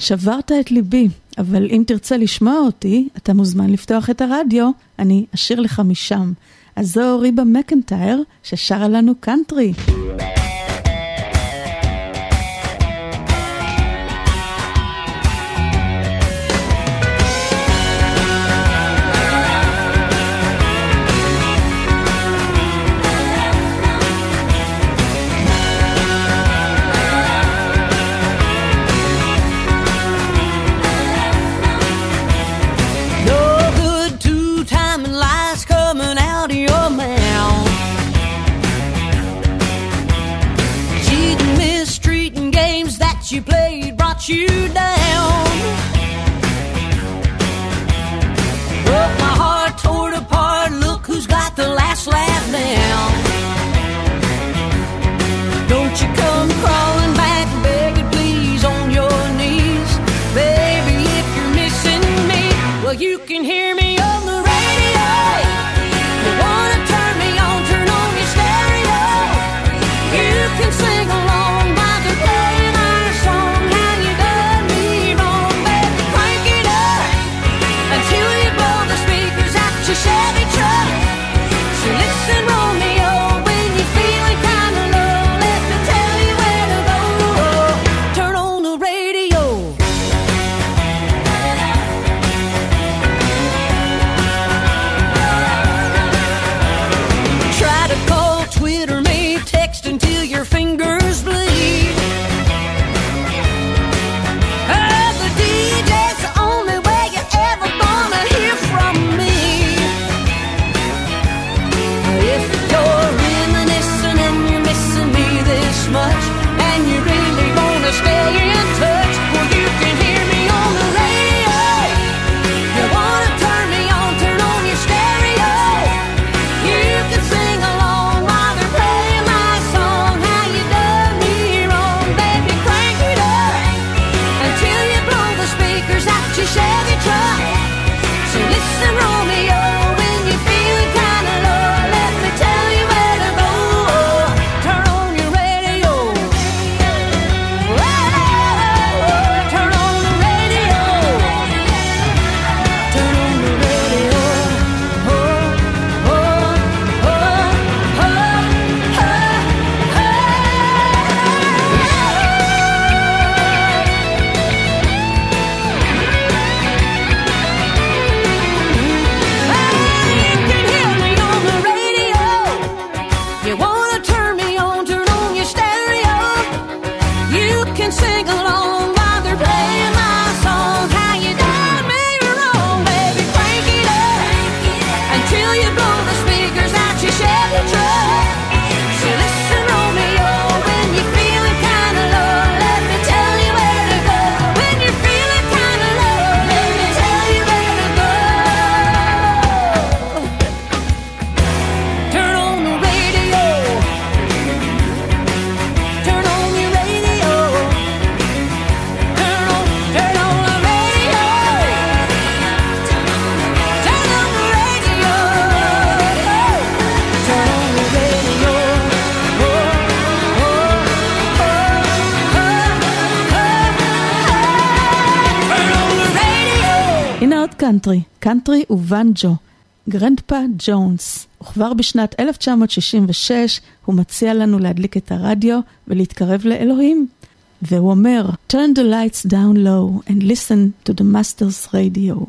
Speaker 3: שברת את ליבי, אבל אם תרצה לשמוע אותי, אתה מוזמן לפתוח את הרדיו, אני אשאיר לך משם. אז זו ריבה מקנטייר, ששרה לנו קאנטרי.
Speaker 21: you
Speaker 22: down. גרנדפה ג'ונס. וכבר בשנת 1966 הוא מציע לנו להדליק את הרדיו ולהתקרב לאלוהים. והוא אומר, Turn the lights down low and listen to the master's radio.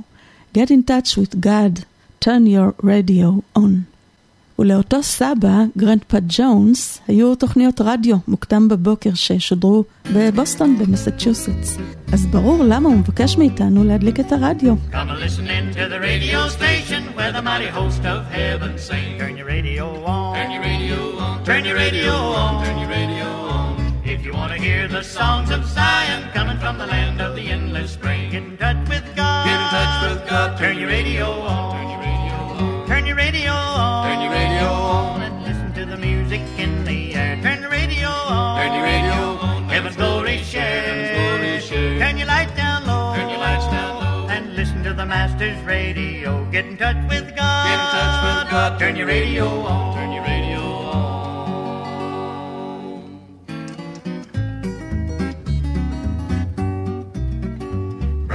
Speaker 22: Get in touch with God, turn your radio on. ולאותו סבא, גרנדפה ג'ונס, היו תוכניות רדיו מוקדם בבוקר ששודרו בבוסטון במסצ'וסטס. אז ברור למה הוא מבקש מאיתנו להדליק את הרדיו.
Speaker 23: If you want to hear the songs of Zion coming from the land of the endless spring, get in touch with God. Get in touch with God. Turn your radio on. Your radio on. Turn your radio on. And listen to the music in the air. Turn your radio on. Turn your radio on. Heaven's glory share. Heaven's glory share. Turn your light down low. Turn your lights down low. And listen to the Master's radio. Get in touch with God. Get in touch with God. Turn your radio on. Turn your radio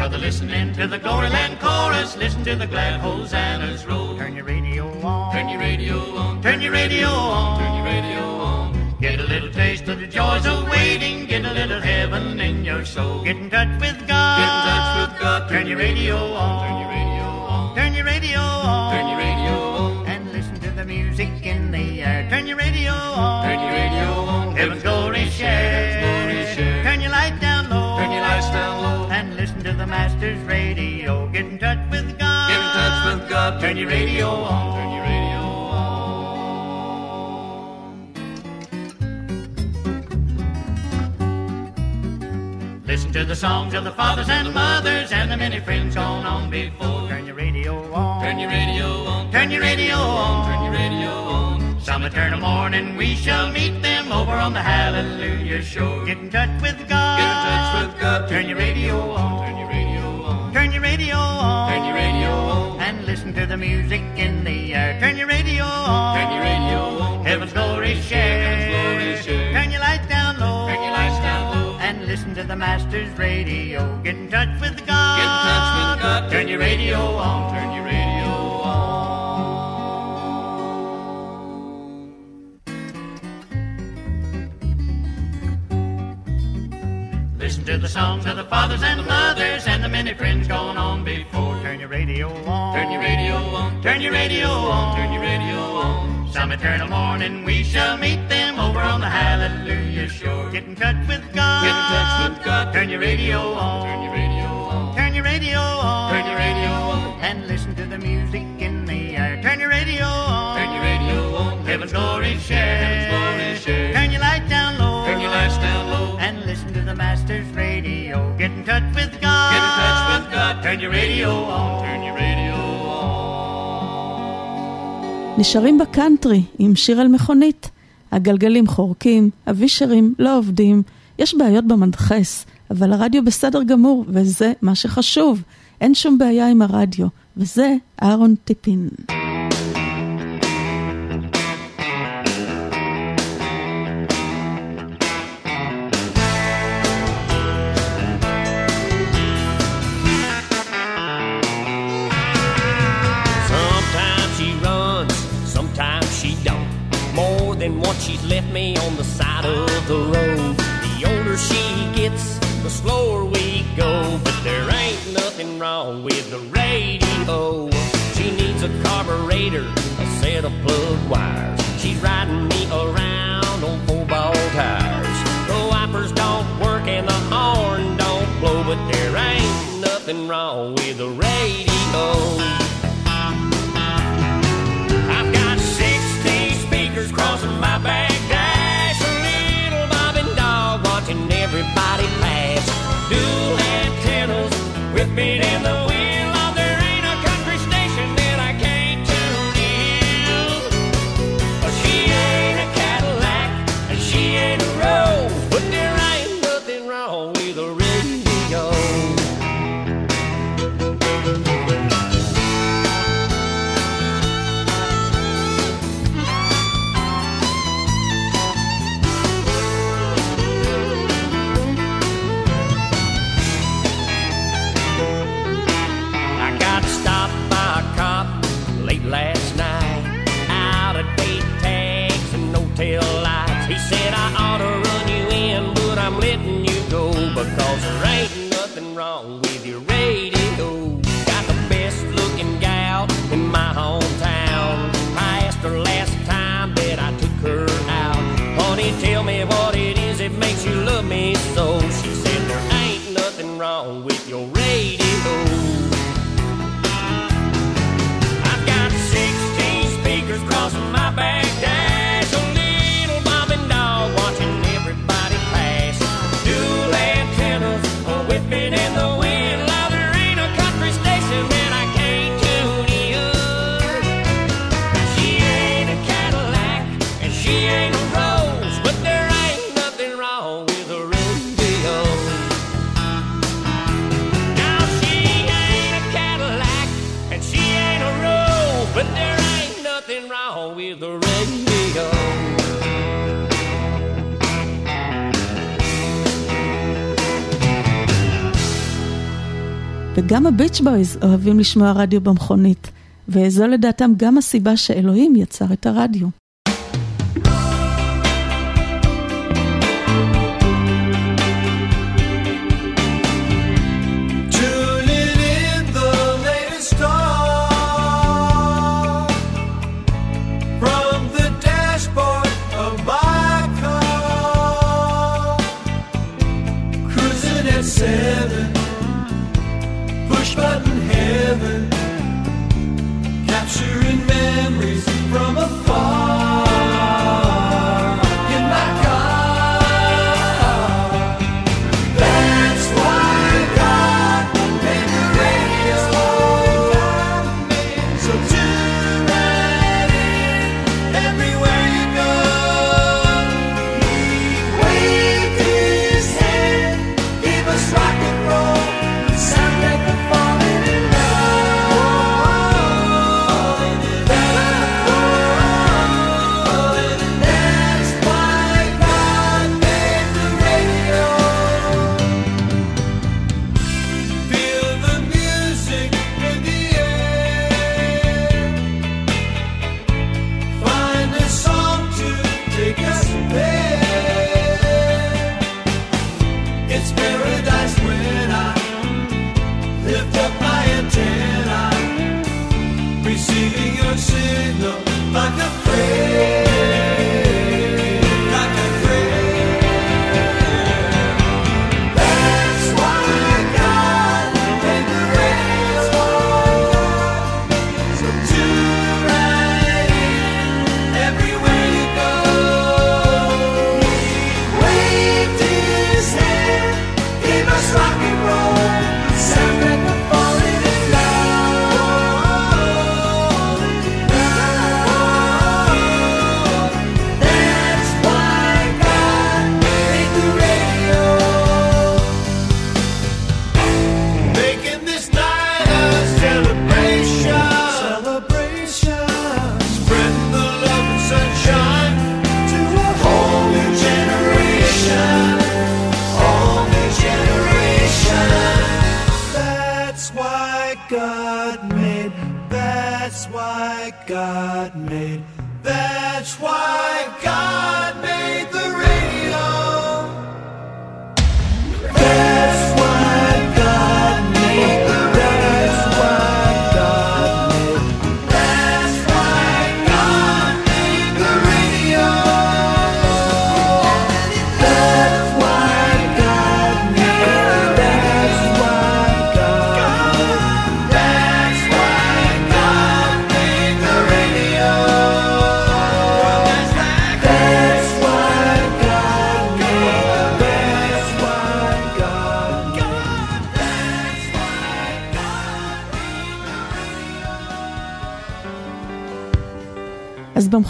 Speaker 23: Brother, listen in to the Glory Land chorus. Listen to the glad hosannas roll. Turn your radio on. Turn your radio on. Turn your radio on. Turn your radio on. Get a little taste of the joys of waiting. Get a little heaven in your soul. Get in touch with God. Get in touch with God. Turn your radio on. Turn your radio on. Turn your radio on. Turn your radio on. Your radio on. Turn your radio on. Listen to the songs of the fathers and the mothers and the many friends gone on before. Turn your radio on. Turn your radio on. Turn your radio on. Turn your radio on. Some eternal morning we shall meet them over on the Hallelujah shore. Get in touch with God. Get in touch with God. Turn your radio on. Turn your radio on. Turn your radio on. Turn your radio on. To the music in the air. Turn your radio on. Turn your radio on. Heaven's glory share. Heaven's glory share. Turn your light down low. Turn your lights down low. And listen to the Master's radio. Get in touch with God. Get in touch with God. Turn your radio on. Turn your radio Listen to the songs of the fathers and the mothers and the many friends going on before. Turn your radio on. Turn your radio on. Turn your radio on. Turn your radio on. Some eternal morning we shall meet them over on the Hallelujah Shore. Get in touch with God. Get in touch with God. Turn your radio on. Turn your radio on. Turn your radio on. Turn your radio on. And listen to the music in the air. Turn your radio on. Turn your radio on. Heaven's glory share. Heaven's glory touch with God. Get in touch with God. Turn your radio on. Turn your radio on.
Speaker 24: נשארים בקאנטרי עם שיר על מכונית. הגלגלים חורקים, הווישרים לא עובדים, יש בעיות במדחס, אבל הרדיו בסדר גמור, וזה מה שחשוב. אין שום בעיה עם הרדיו, וזה אהרון טיפין. הביץ' בויז אוהבים לשמוע רדיו במכונית, וזו לדעתם גם הסיבה שאלוהים יצר את הרדיו.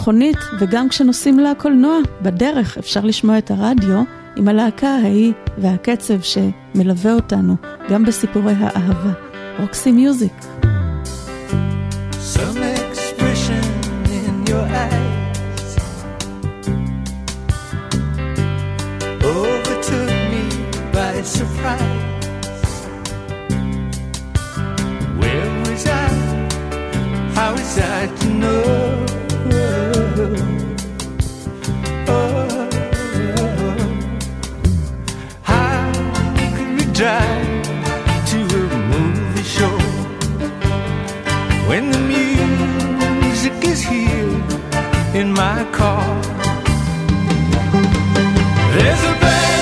Speaker 3: במכונית וגם כשנוסעים לקולנוע, בדרך אפשר לשמוע את הרדיו עם הלהקה ההיא והקצב שמלווה אותנו גם בסיפורי האהבה. רוקסי מיוזיק.
Speaker 2: Surprise. Where was I? How was I to know? drive to a movie show. When the music is here in my car, there's a band.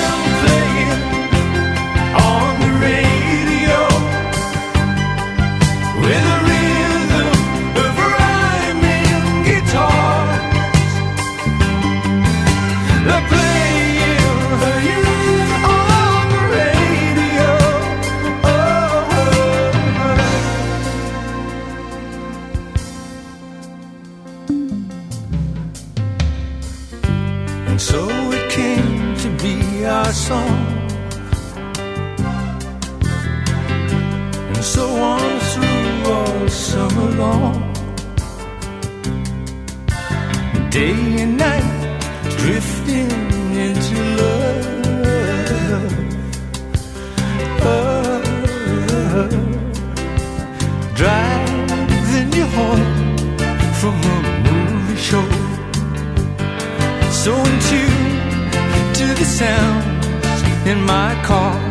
Speaker 2: song. And so on through all summer long. Day and night drifting into love. Oh, driving you home from a movie show. So in tune to the sound in my car.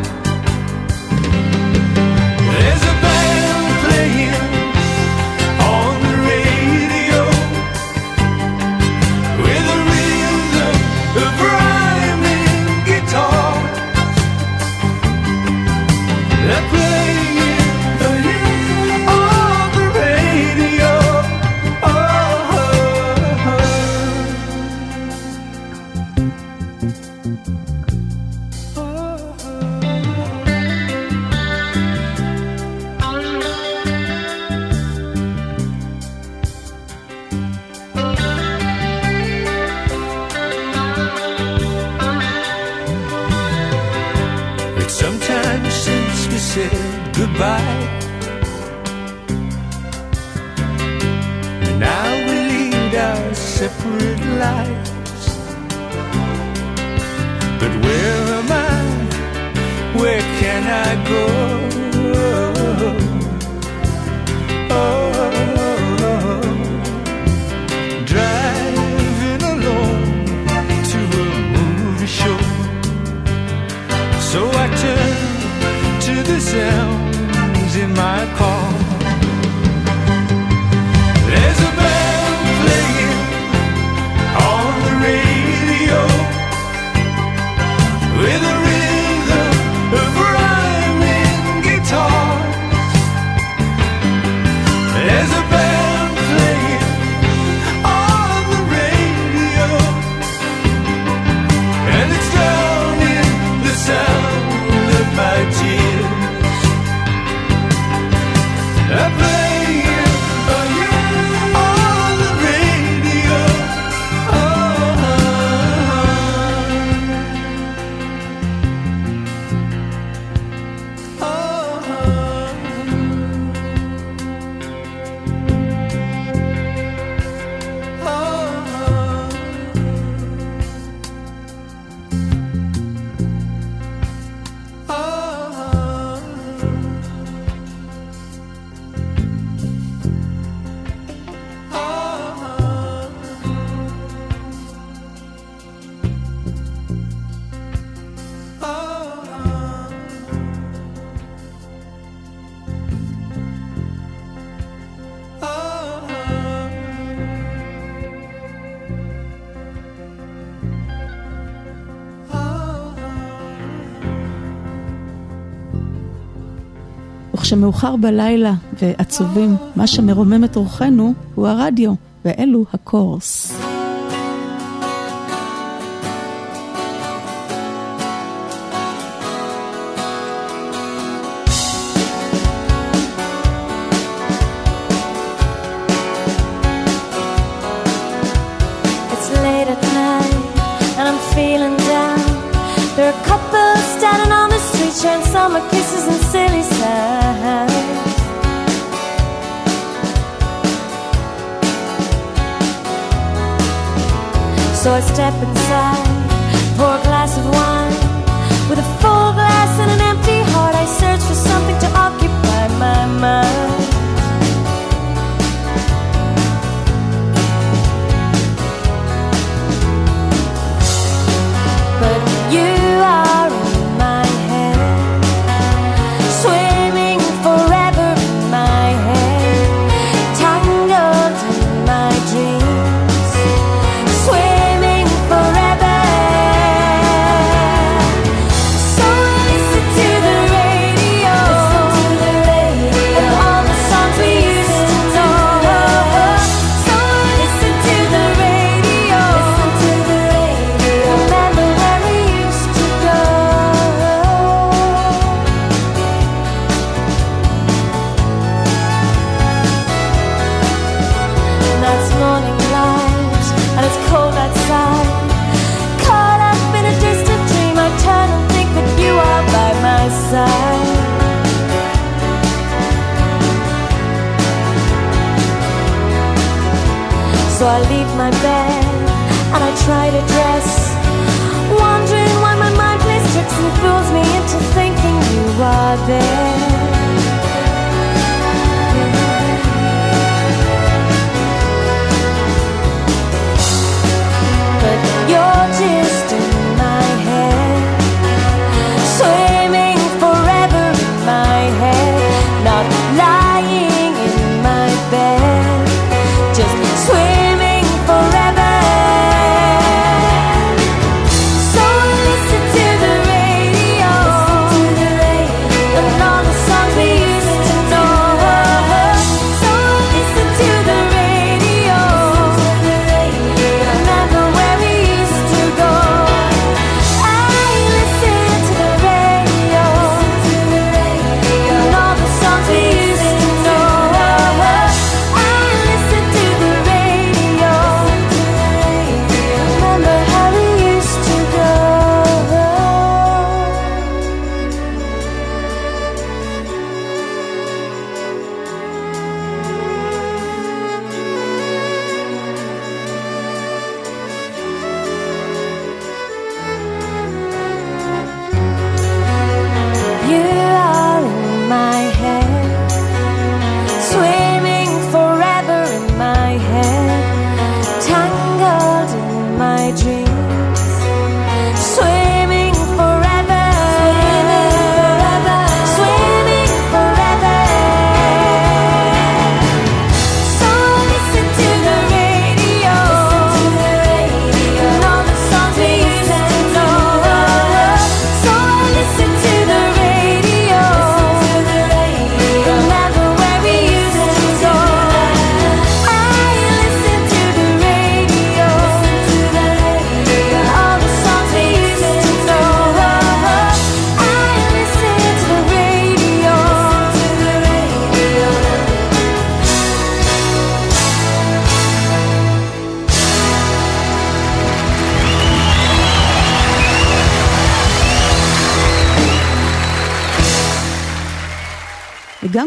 Speaker 3: שמאוחר בלילה ועצובים, מה שמרומם את רוחנו הוא הרדיו, ואלו הקורס.
Speaker 18: Some are kisses and silly sounds. So I step inside.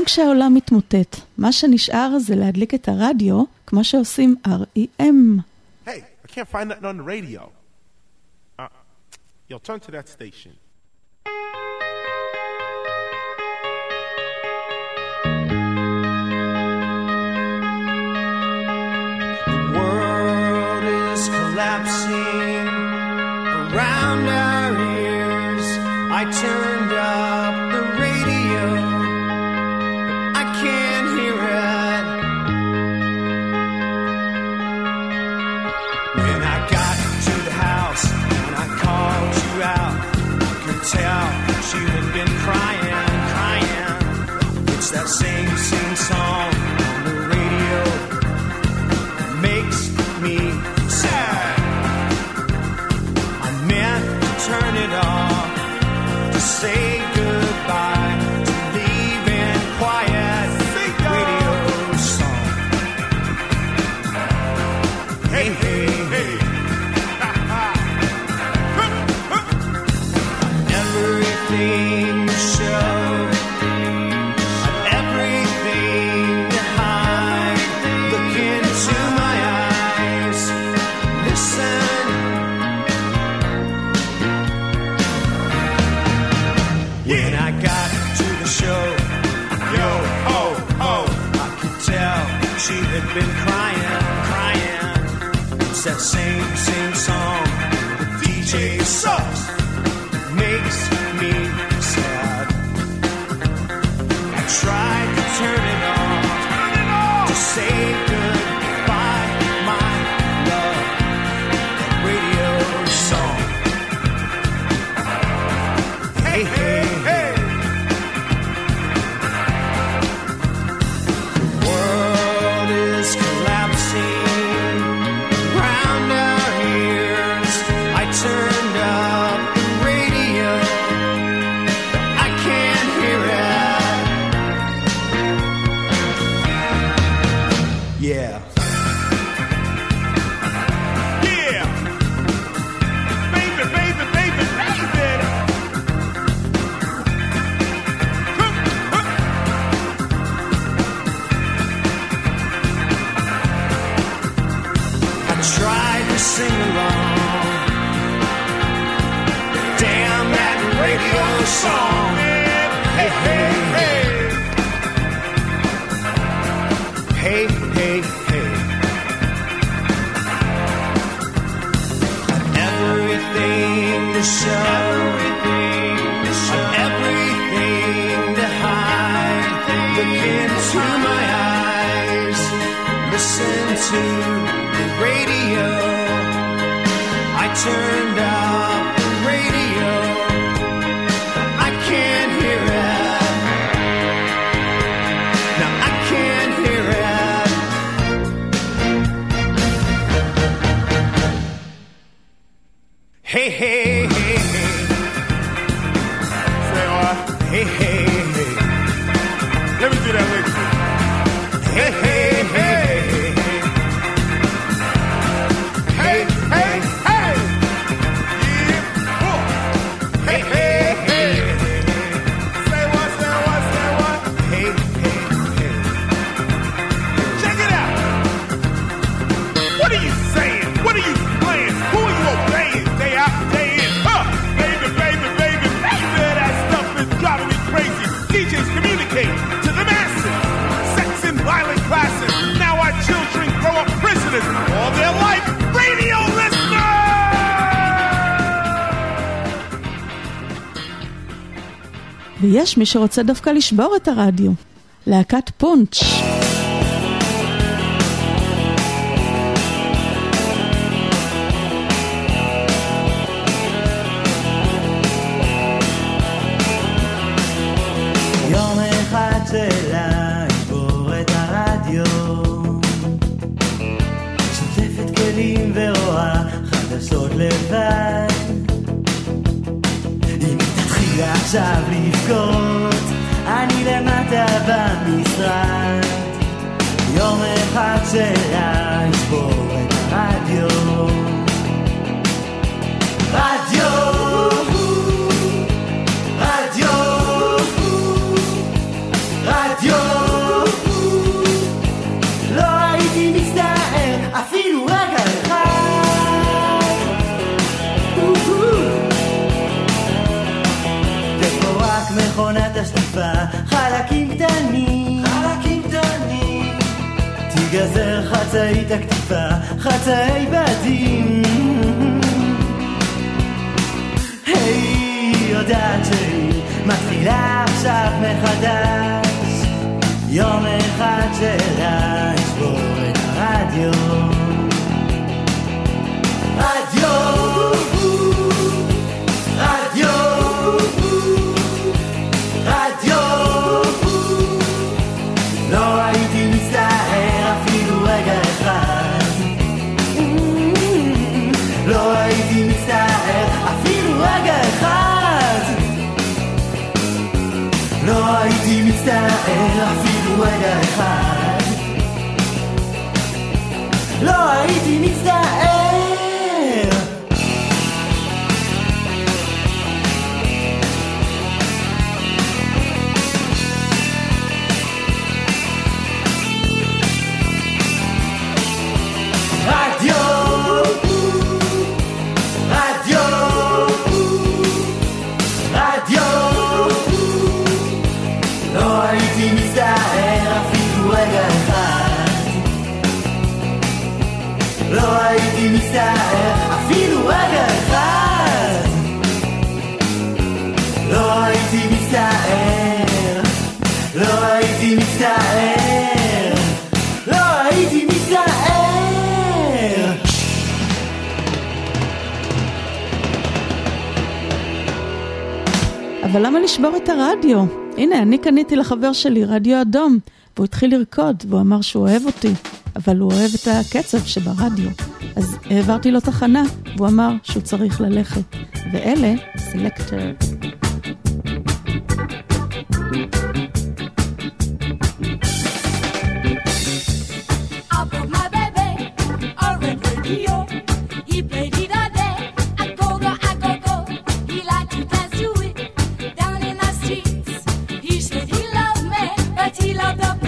Speaker 3: כשהעולם מתמוטט, מה שנשאר זה להדליק את הרדיו, כמו שעושים REM.
Speaker 25: Hey, I can't find that on the radio. Uh, you'll turn to that station.
Speaker 2: World is collapsing around our ears. I turned up tell she had been crying, crying. It's that same, same song on the radio makes me sad. I meant to turn it off to say. It's that same, same song. The DJ sucks, makes me
Speaker 26: יש מי שרוצה דווקא לשבור את הרדיו. להקת פונץ'.
Speaker 27: רדיו.
Speaker 3: הנה, אני קניתי לחבר שלי רדיו אדום, והוא התחיל לרקוד, והוא אמר שהוא אוהב אותי, אבל הוא אוהב את הקצב שברדיו. אז העברתי לו תחנה, והוא אמר שהוא צריך ללכת. ואלה, סלקטר.
Speaker 28: me 的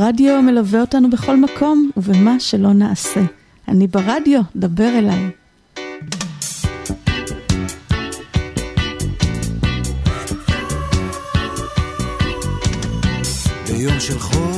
Speaker 3: הרדיו מלווה אותנו בכל מקום ובמה שלא נעשה. אני ברדיו, דבר אליי.
Speaker 4: ביום של
Speaker 28: חור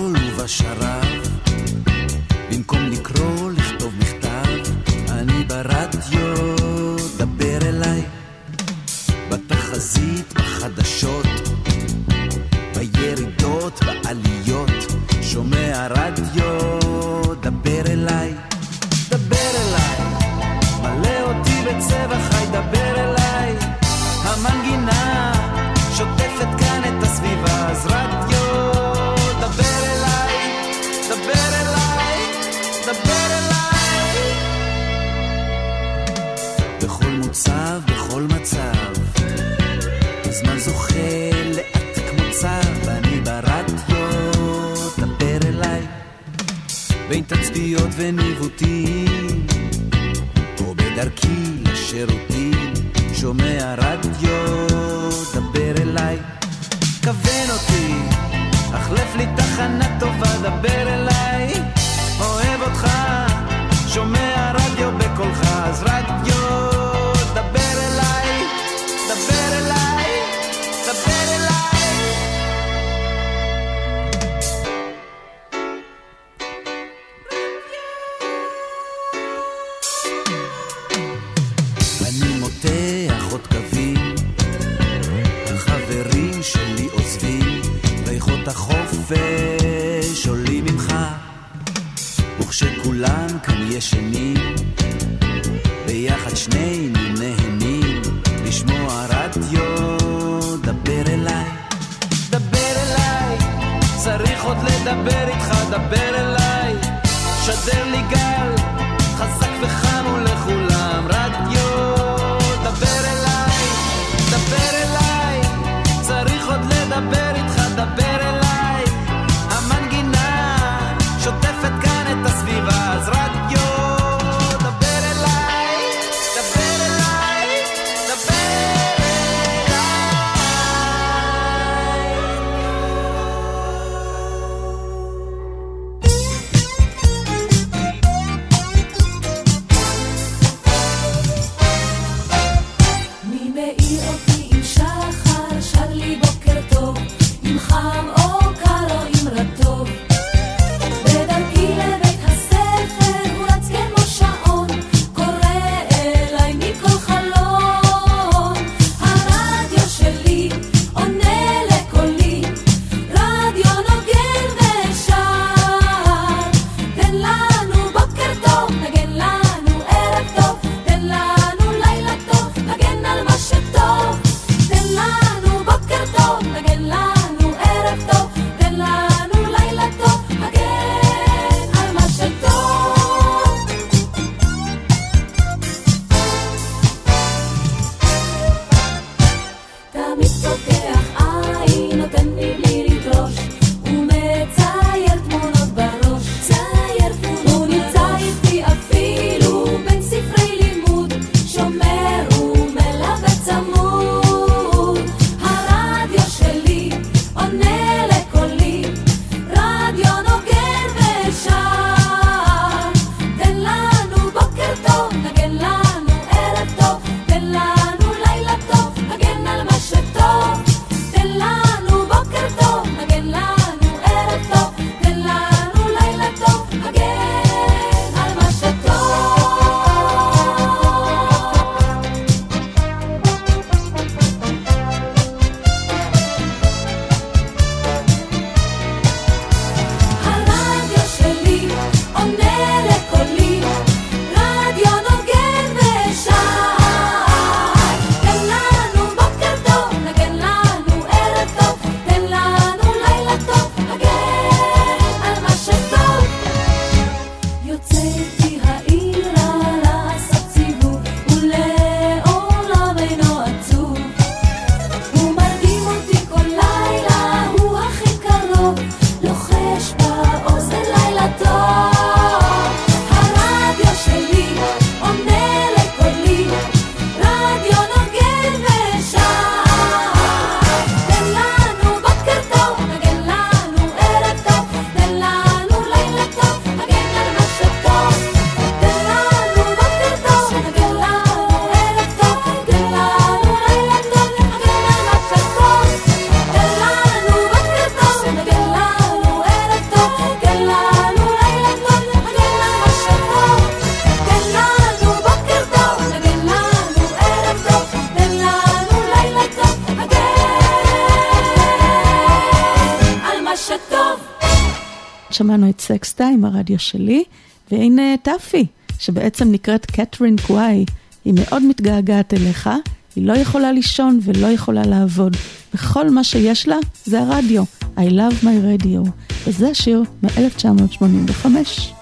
Speaker 28: הסטודיו שלי,
Speaker 3: והנה אה, טאפי, שבעצם נקראת קתרין קוואי. היא מאוד מתגעגעת אליך, היא לא יכולה לישון ולא יכולה לעבוד. וכל מה שיש לה זה הרדיו, I love my radio. וזה שיר מ-1985.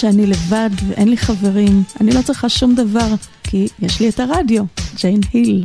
Speaker 3: שאני לבד ואין לי חברים, אני לא צריכה שום דבר, כי יש לי את הרדיו, ג'יין היל.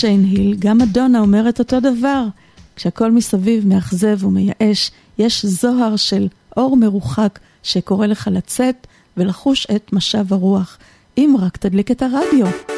Speaker 19: ג'יין היל, גם אדונה אומרת אותו דבר. כשהכל מסביב מאכזב ומייאש, יש זוהר של אור מרוחק שקורא לך לצאת ולחוש את משב הרוח, אם רק תדליק את הרדיו.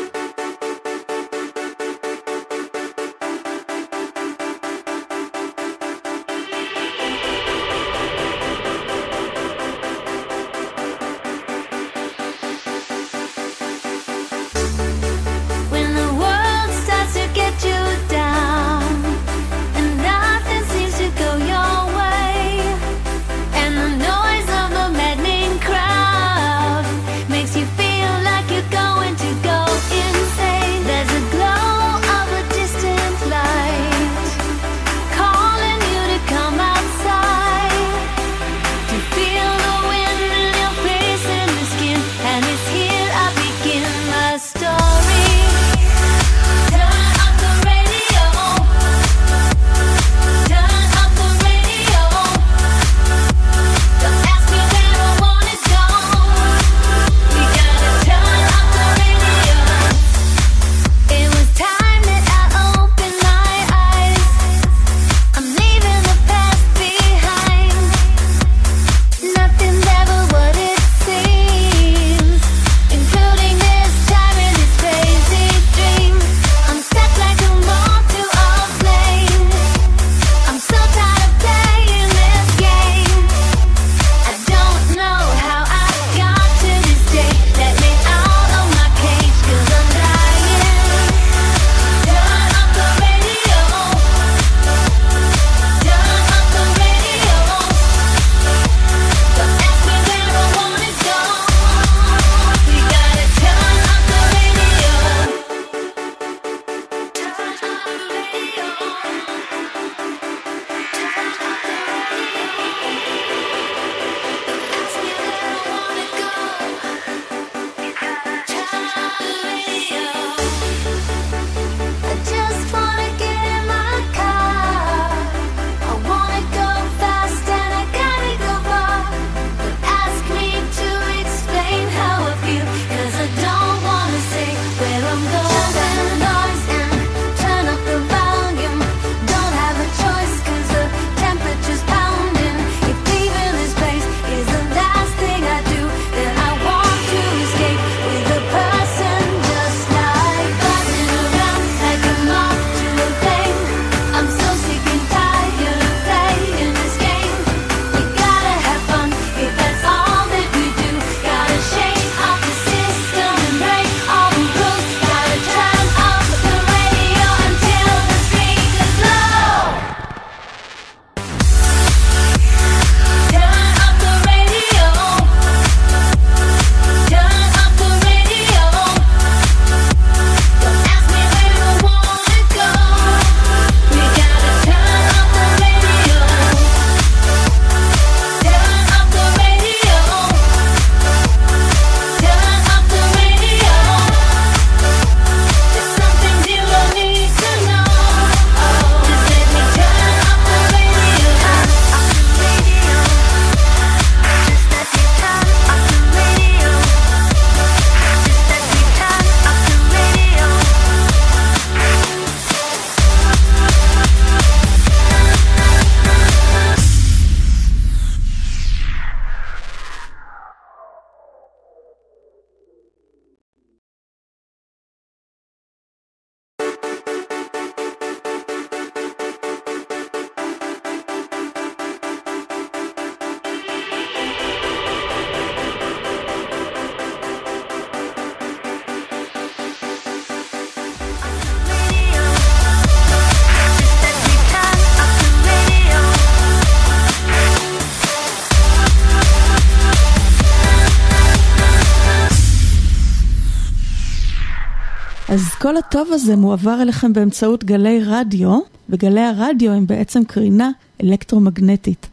Speaker 19: אז כל הטוב הזה מועבר אליכם באמצעות גלי רדיו, וגלי הרדיו הם בעצם קרינה אלקטרומגנטית.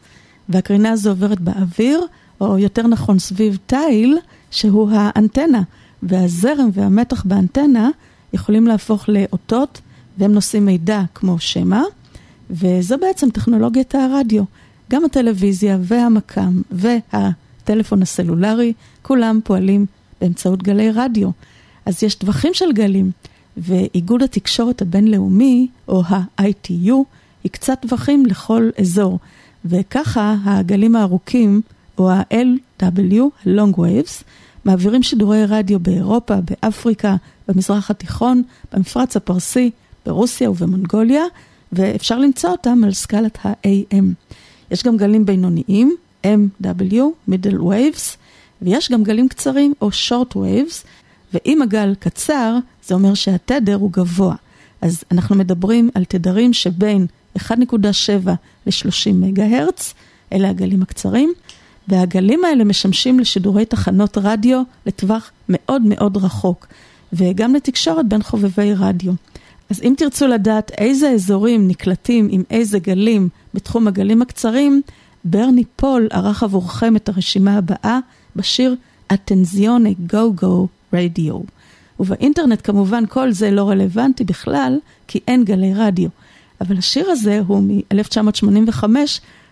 Speaker 19: והקרינה הזו עוברת באוויר, או יותר נכון סביב תיל, שהוא האנטנה. והזרם והמתח באנטנה יכולים להפוך לאותות, והם נושאים מידע כמו שמע, וזו בעצם טכנולוגיית הרדיו. גם הטלוויזיה והמקם והטלפון הסלולרי, כולם פועלים באמצעות גלי רדיו. אז יש טווחים של גלים,
Speaker 3: ואיגוד התקשורת הבינלאומי, או ה-ITU, הקצה טווחים לכל אזור, וככה הגלים הארוכים, או ה-LW, long waves, מעבירים שידורי רדיו באירופה, באפריקה, במזרח התיכון, במפרץ הפרסי, ברוסיה ובמונגוליה, ואפשר למצוא אותם על סקלת ה-AM. יש גם גלים בינוניים, MW, middle waves, ויש גם גלים קצרים או short waves, ואם הגל קצר, זה אומר שהתדר הוא גבוה. אז אנחנו מדברים על תדרים שבין 1.7 ל-30 מגה הרץ, אלה הגלים הקצרים, והגלים האלה משמשים לשידורי תחנות רדיו לטווח מאוד מאוד רחוק, וגם לתקשורת בין חובבי רדיו. אז אם תרצו לדעת איזה אזורים נקלטים עם איזה גלים בתחום הגלים הקצרים, ברני פול ערך עבורכם את הרשימה הבאה בשיר Attenzione go go radio. ובאינטרנט כמובן כל זה לא רלוונטי בכלל, כי אין גלי רדיו. אבל השיר הזה הוא מ-1985,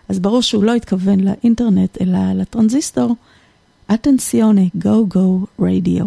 Speaker 3: אז ברור שהוא לא התכוון לאינטרנט, אלא לטרנזיסטור. Attenzione go
Speaker 17: go
Speaker 3: radio.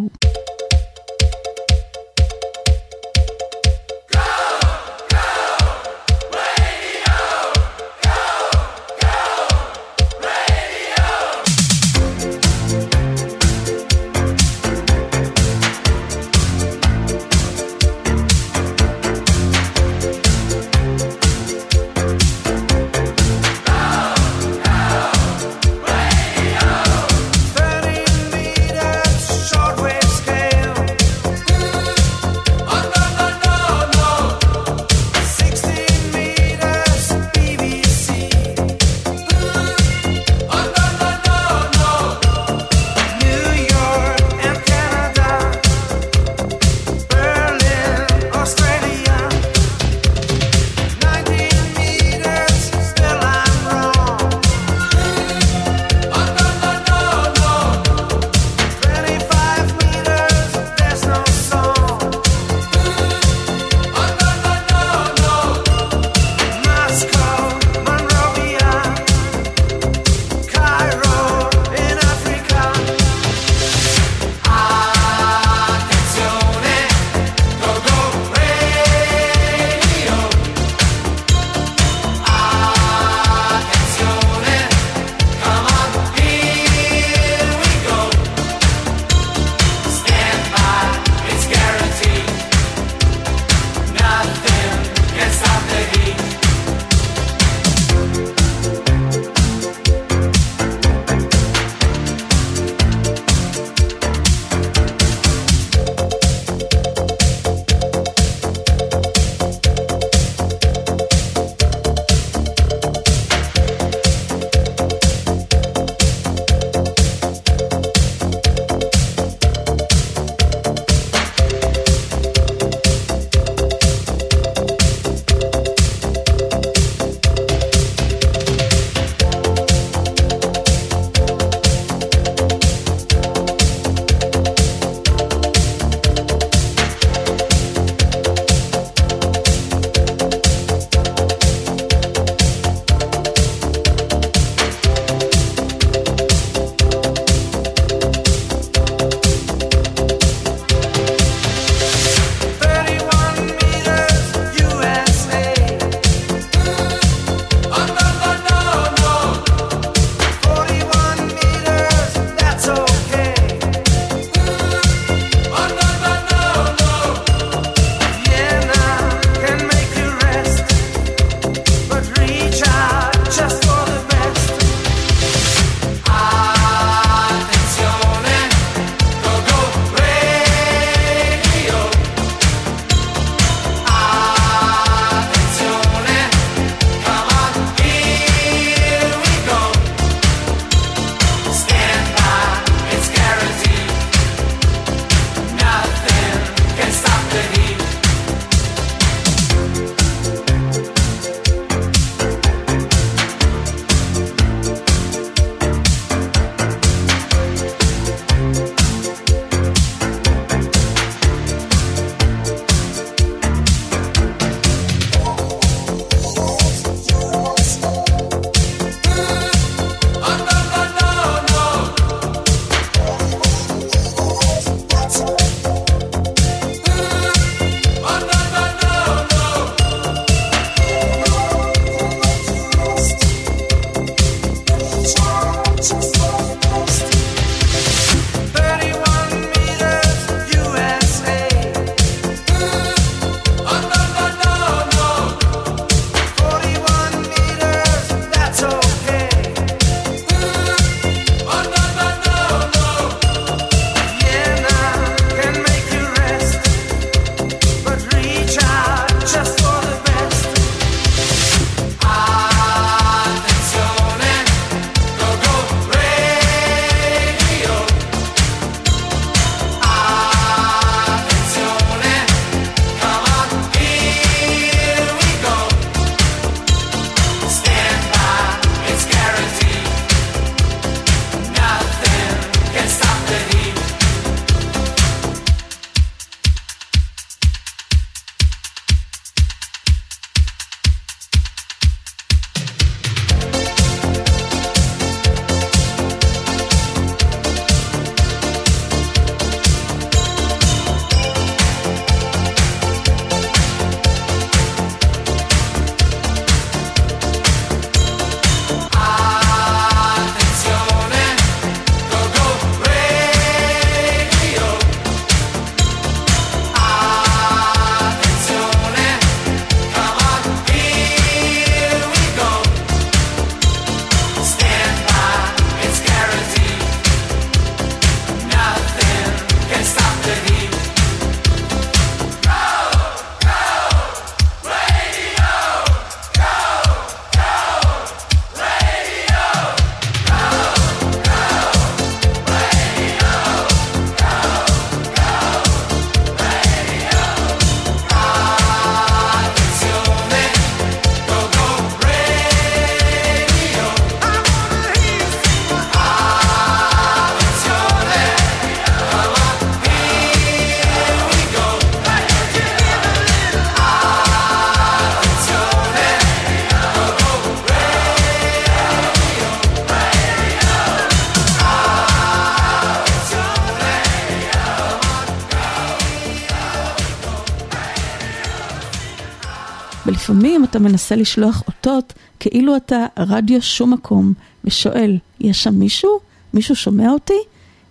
Speaker 3: אתה מנסה לשלוח אותות כאילו אתה רדיו שום מקום, ושואל, יש שם מישהו? מישהו שומע אותי?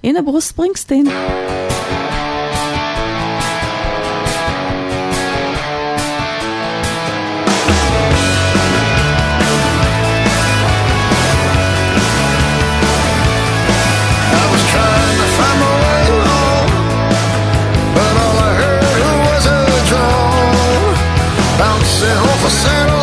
Speaker 3: הנה ברוס ספרינגסטין.
Speaker 29: José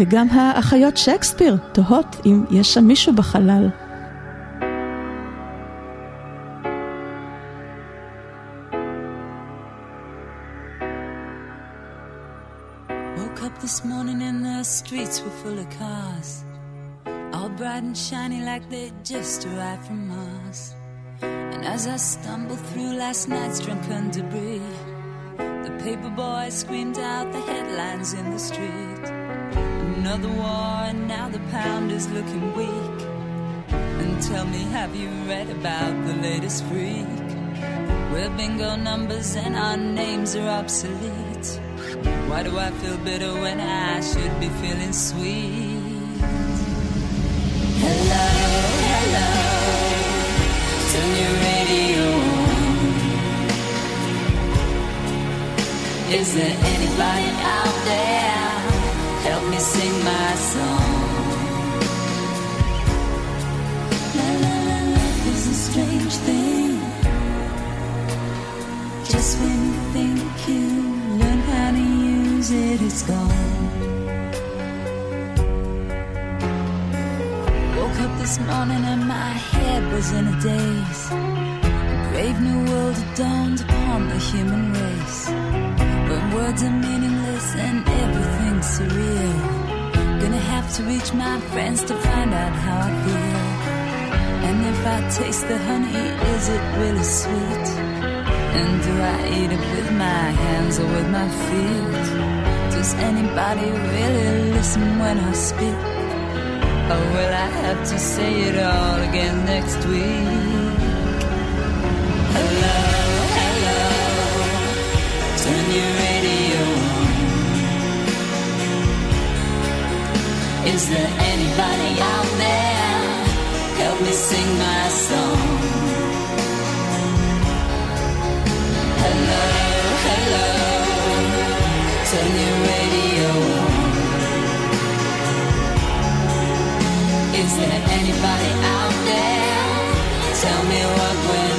Speaker 3: וגם האחיות שייקספיר תוהות אם יש שם מישהו בחלל.
Speaker 28: Woke up this morning and the streets were full of cars. All bright and shiny like they'd just arrived from Mars. And as I stumbled through last night's drunken debris, the paper boys screamed out the headlines in the street. Another war, and now the pound is looking weak. And tell me, have you read about the latest freak? We're bingo numbers and our names are obsolete. Why do I feel bitter when I should be feeling sweet? Hello, hello, turn your radio on. Is there anybody out there? Help me sing my song. La la la, life is a strange thing. Just when you think you learn how to use it, it's gone. Woke up this morning and my head was in a daze. Brave new world dawned upon the human race. When words are meaningless and everything's surreal. Gonna have to reach my friends to find out how I feel. And if I taste the honey, is it really sweet? And do I eat it with my hands or with my feet? Does anybody really listen when I speak? Or will I have to say it all again next week? Is there anybody out there? Help me sing my song. Hello, hello, turn your radio on. Is there anybody out there? Tell me what went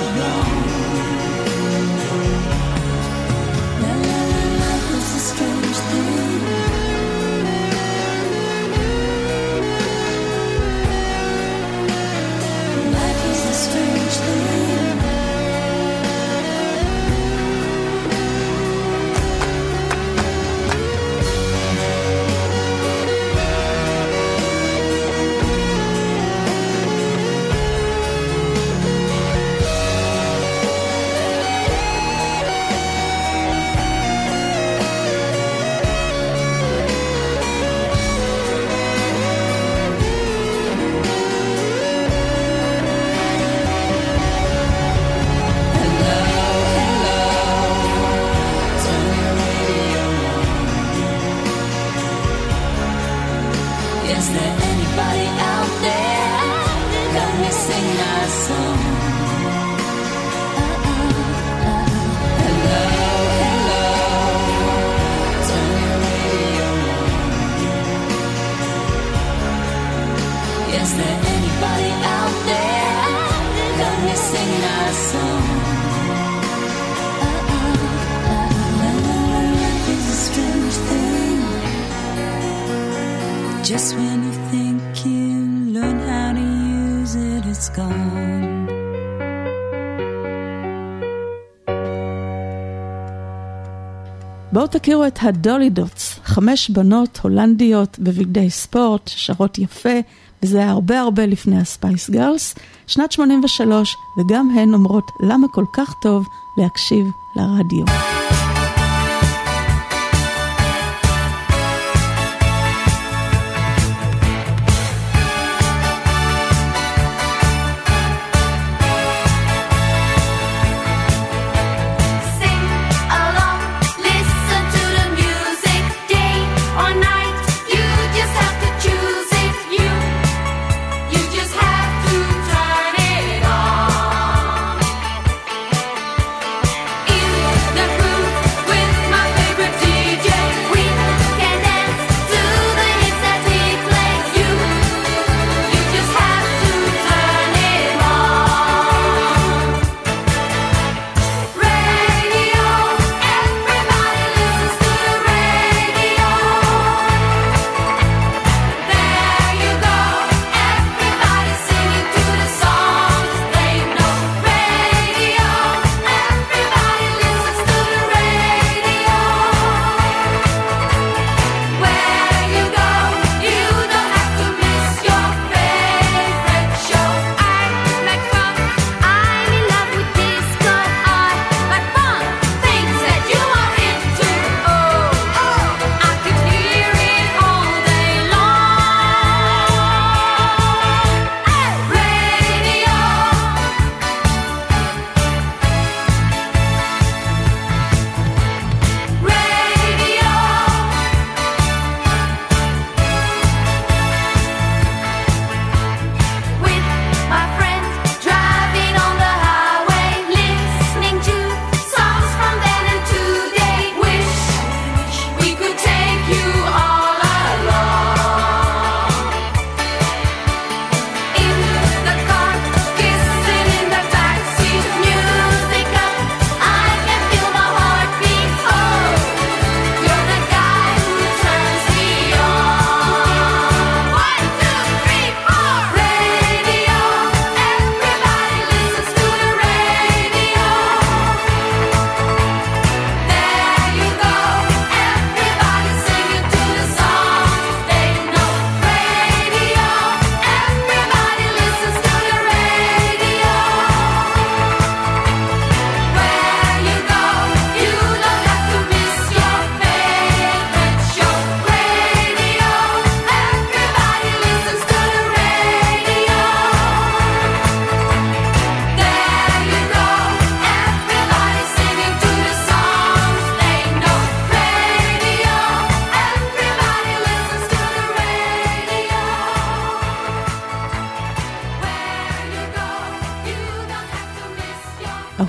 Speaker 3: בואו תכירו את הדולי דוטס, חמש בנות הולנדיות בבגדי ספורט, שרות יפה, וזה היה הרבה הרבה לפני הספייס גרלס, שנת 83, וגם הן אומרות למה כל כך טוב להקשיב לרדיו.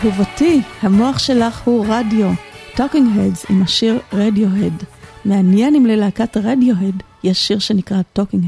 Speaker 2: אהובתי, המוח שלך הוא רדיו. Talking Heads עם השיר Radio Head. מעניין אם ללהקת רדיוהד יש שיר שנקרא Talking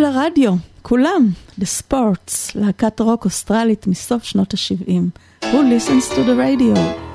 Speaker 2: לרדיו, כולם, The Sports, להקת רוק אוסטרלית מסוף שנות ה-70. Who listens to the radio?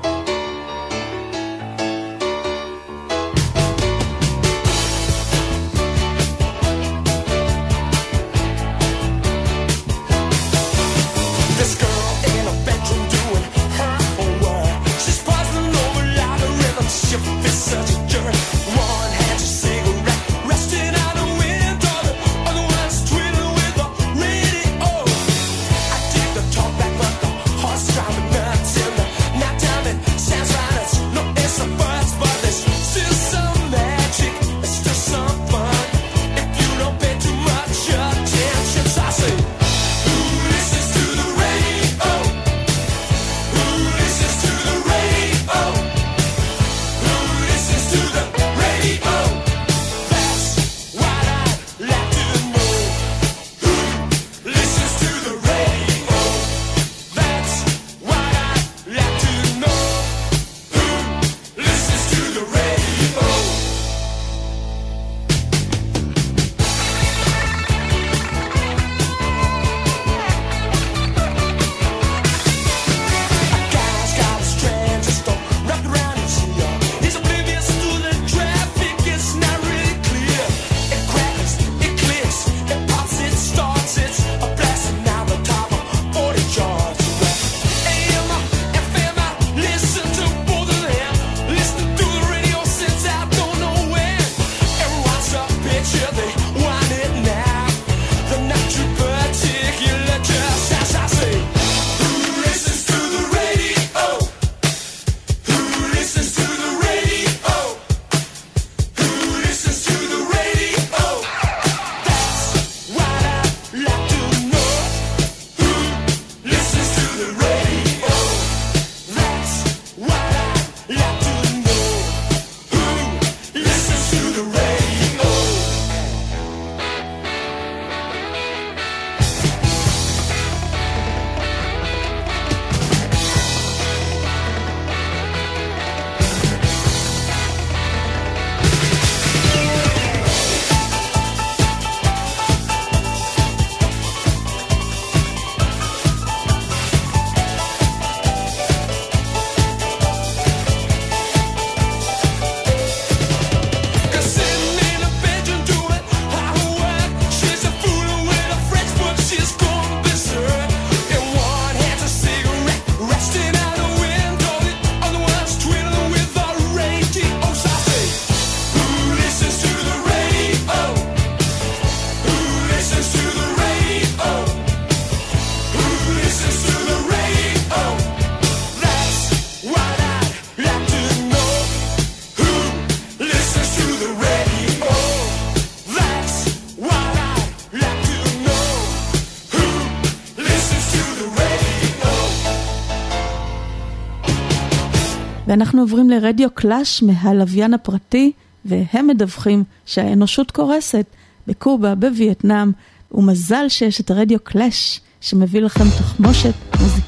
Speaker 3: ואנחנו עוברים לרדיו קלאש מהלוויין הפרטי, והם מדווחים שהאנושות קורסת בקובה, בווייטנאם, ומזל שיש את הרדיו קלאש שמביא לכם תחמושת
Speaker 26: מוזיקה.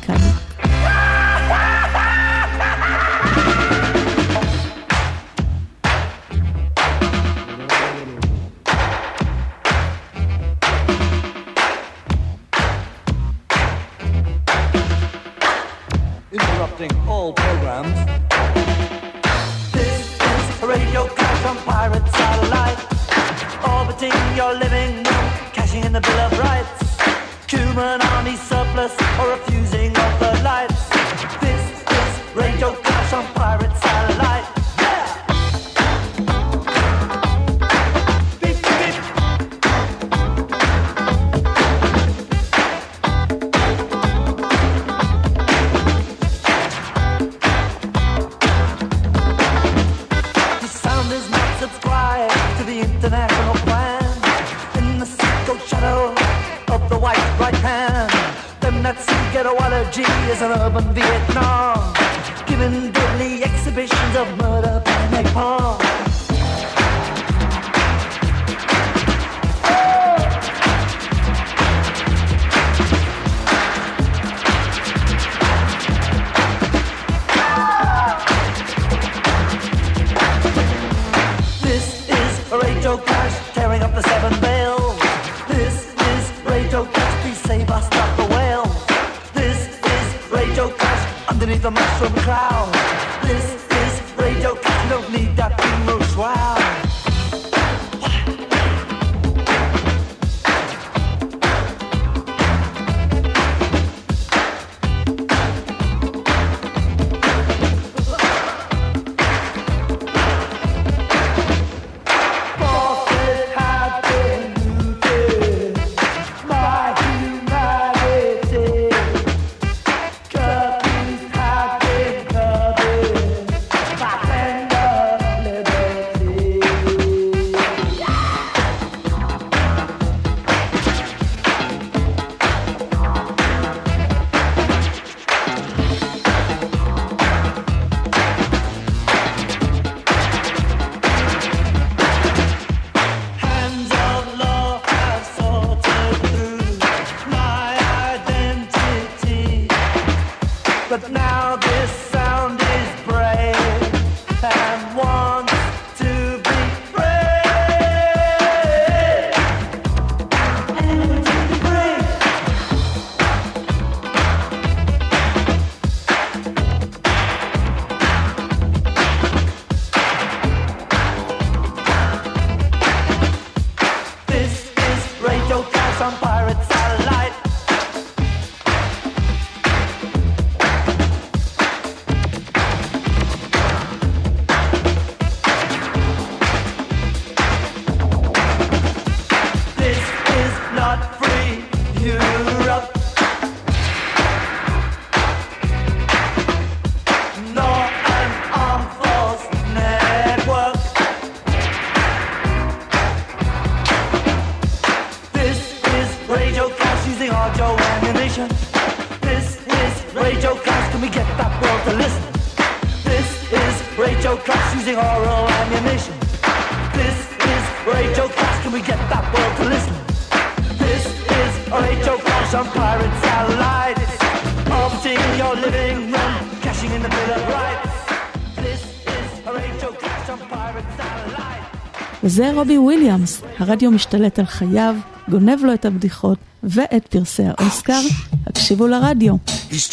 Speaker 3: זה רובי וויליאמס, הרדיו משתלט על חייו, גונב לו את הבדיחות ואת פרסי האוסקר. הקשיבו לרדיו.
Speaker 17: He's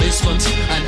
Speaker 17: basement, I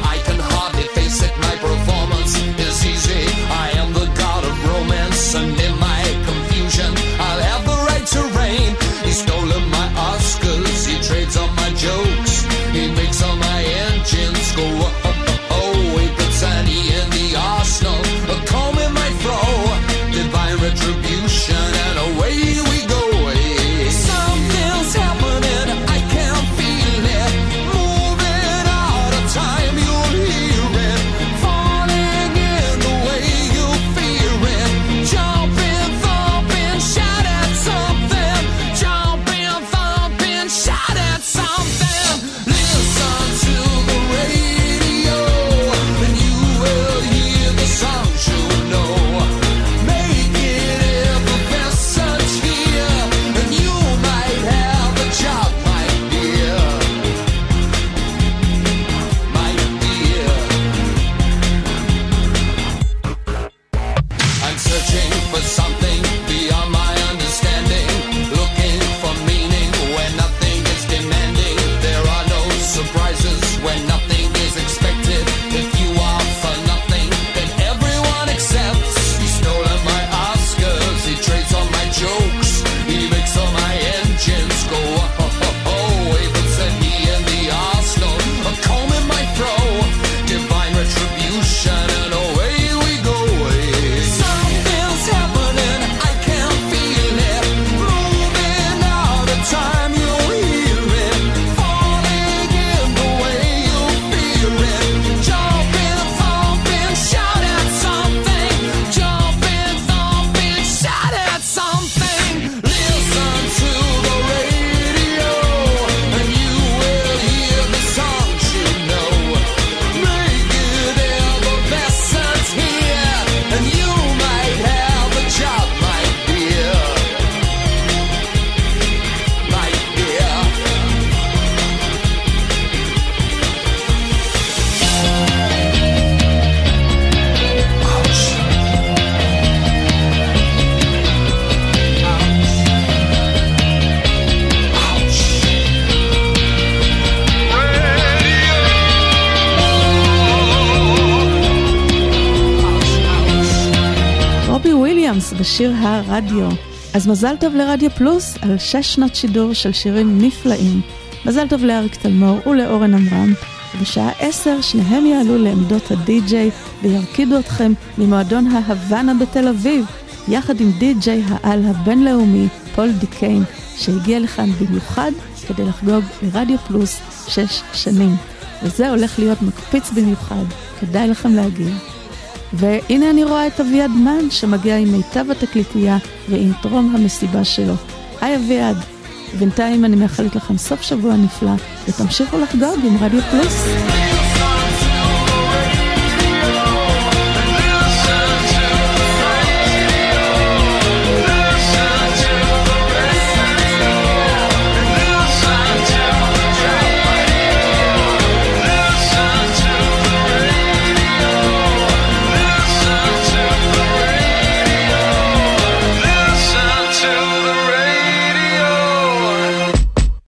Speaker 3: הרדיו. אז מזל טוב לרדיו פלוס על שש שנות שידור של שירים נפלאים. מזל טוב לאריק תלמור ולאורן עמרם. ובשעה עשר שניהם יעלו לעמדות הדי-ג'יי וירקידו אתכם ממועדון ההוואנה בתל אביב, יחד עם די-ג'יי העל הבינלאומי פול דיקיין, שהגיע לכאן במיוחד כדי לחגוג לרדיו פלוס שש שנים. וזה הולך להיות מקפיץ במיוחד, כדאי לכם להגיע. והנה אני רואה את אביעד מן שמגיע עם מיטב התקליטייה ועם טרום המסיבה שלו. היי אביעד, בינתיים אני מאחלת לכם סוף שבוע נפלא ותמשיכו לחגוג עם רדיו פלוס.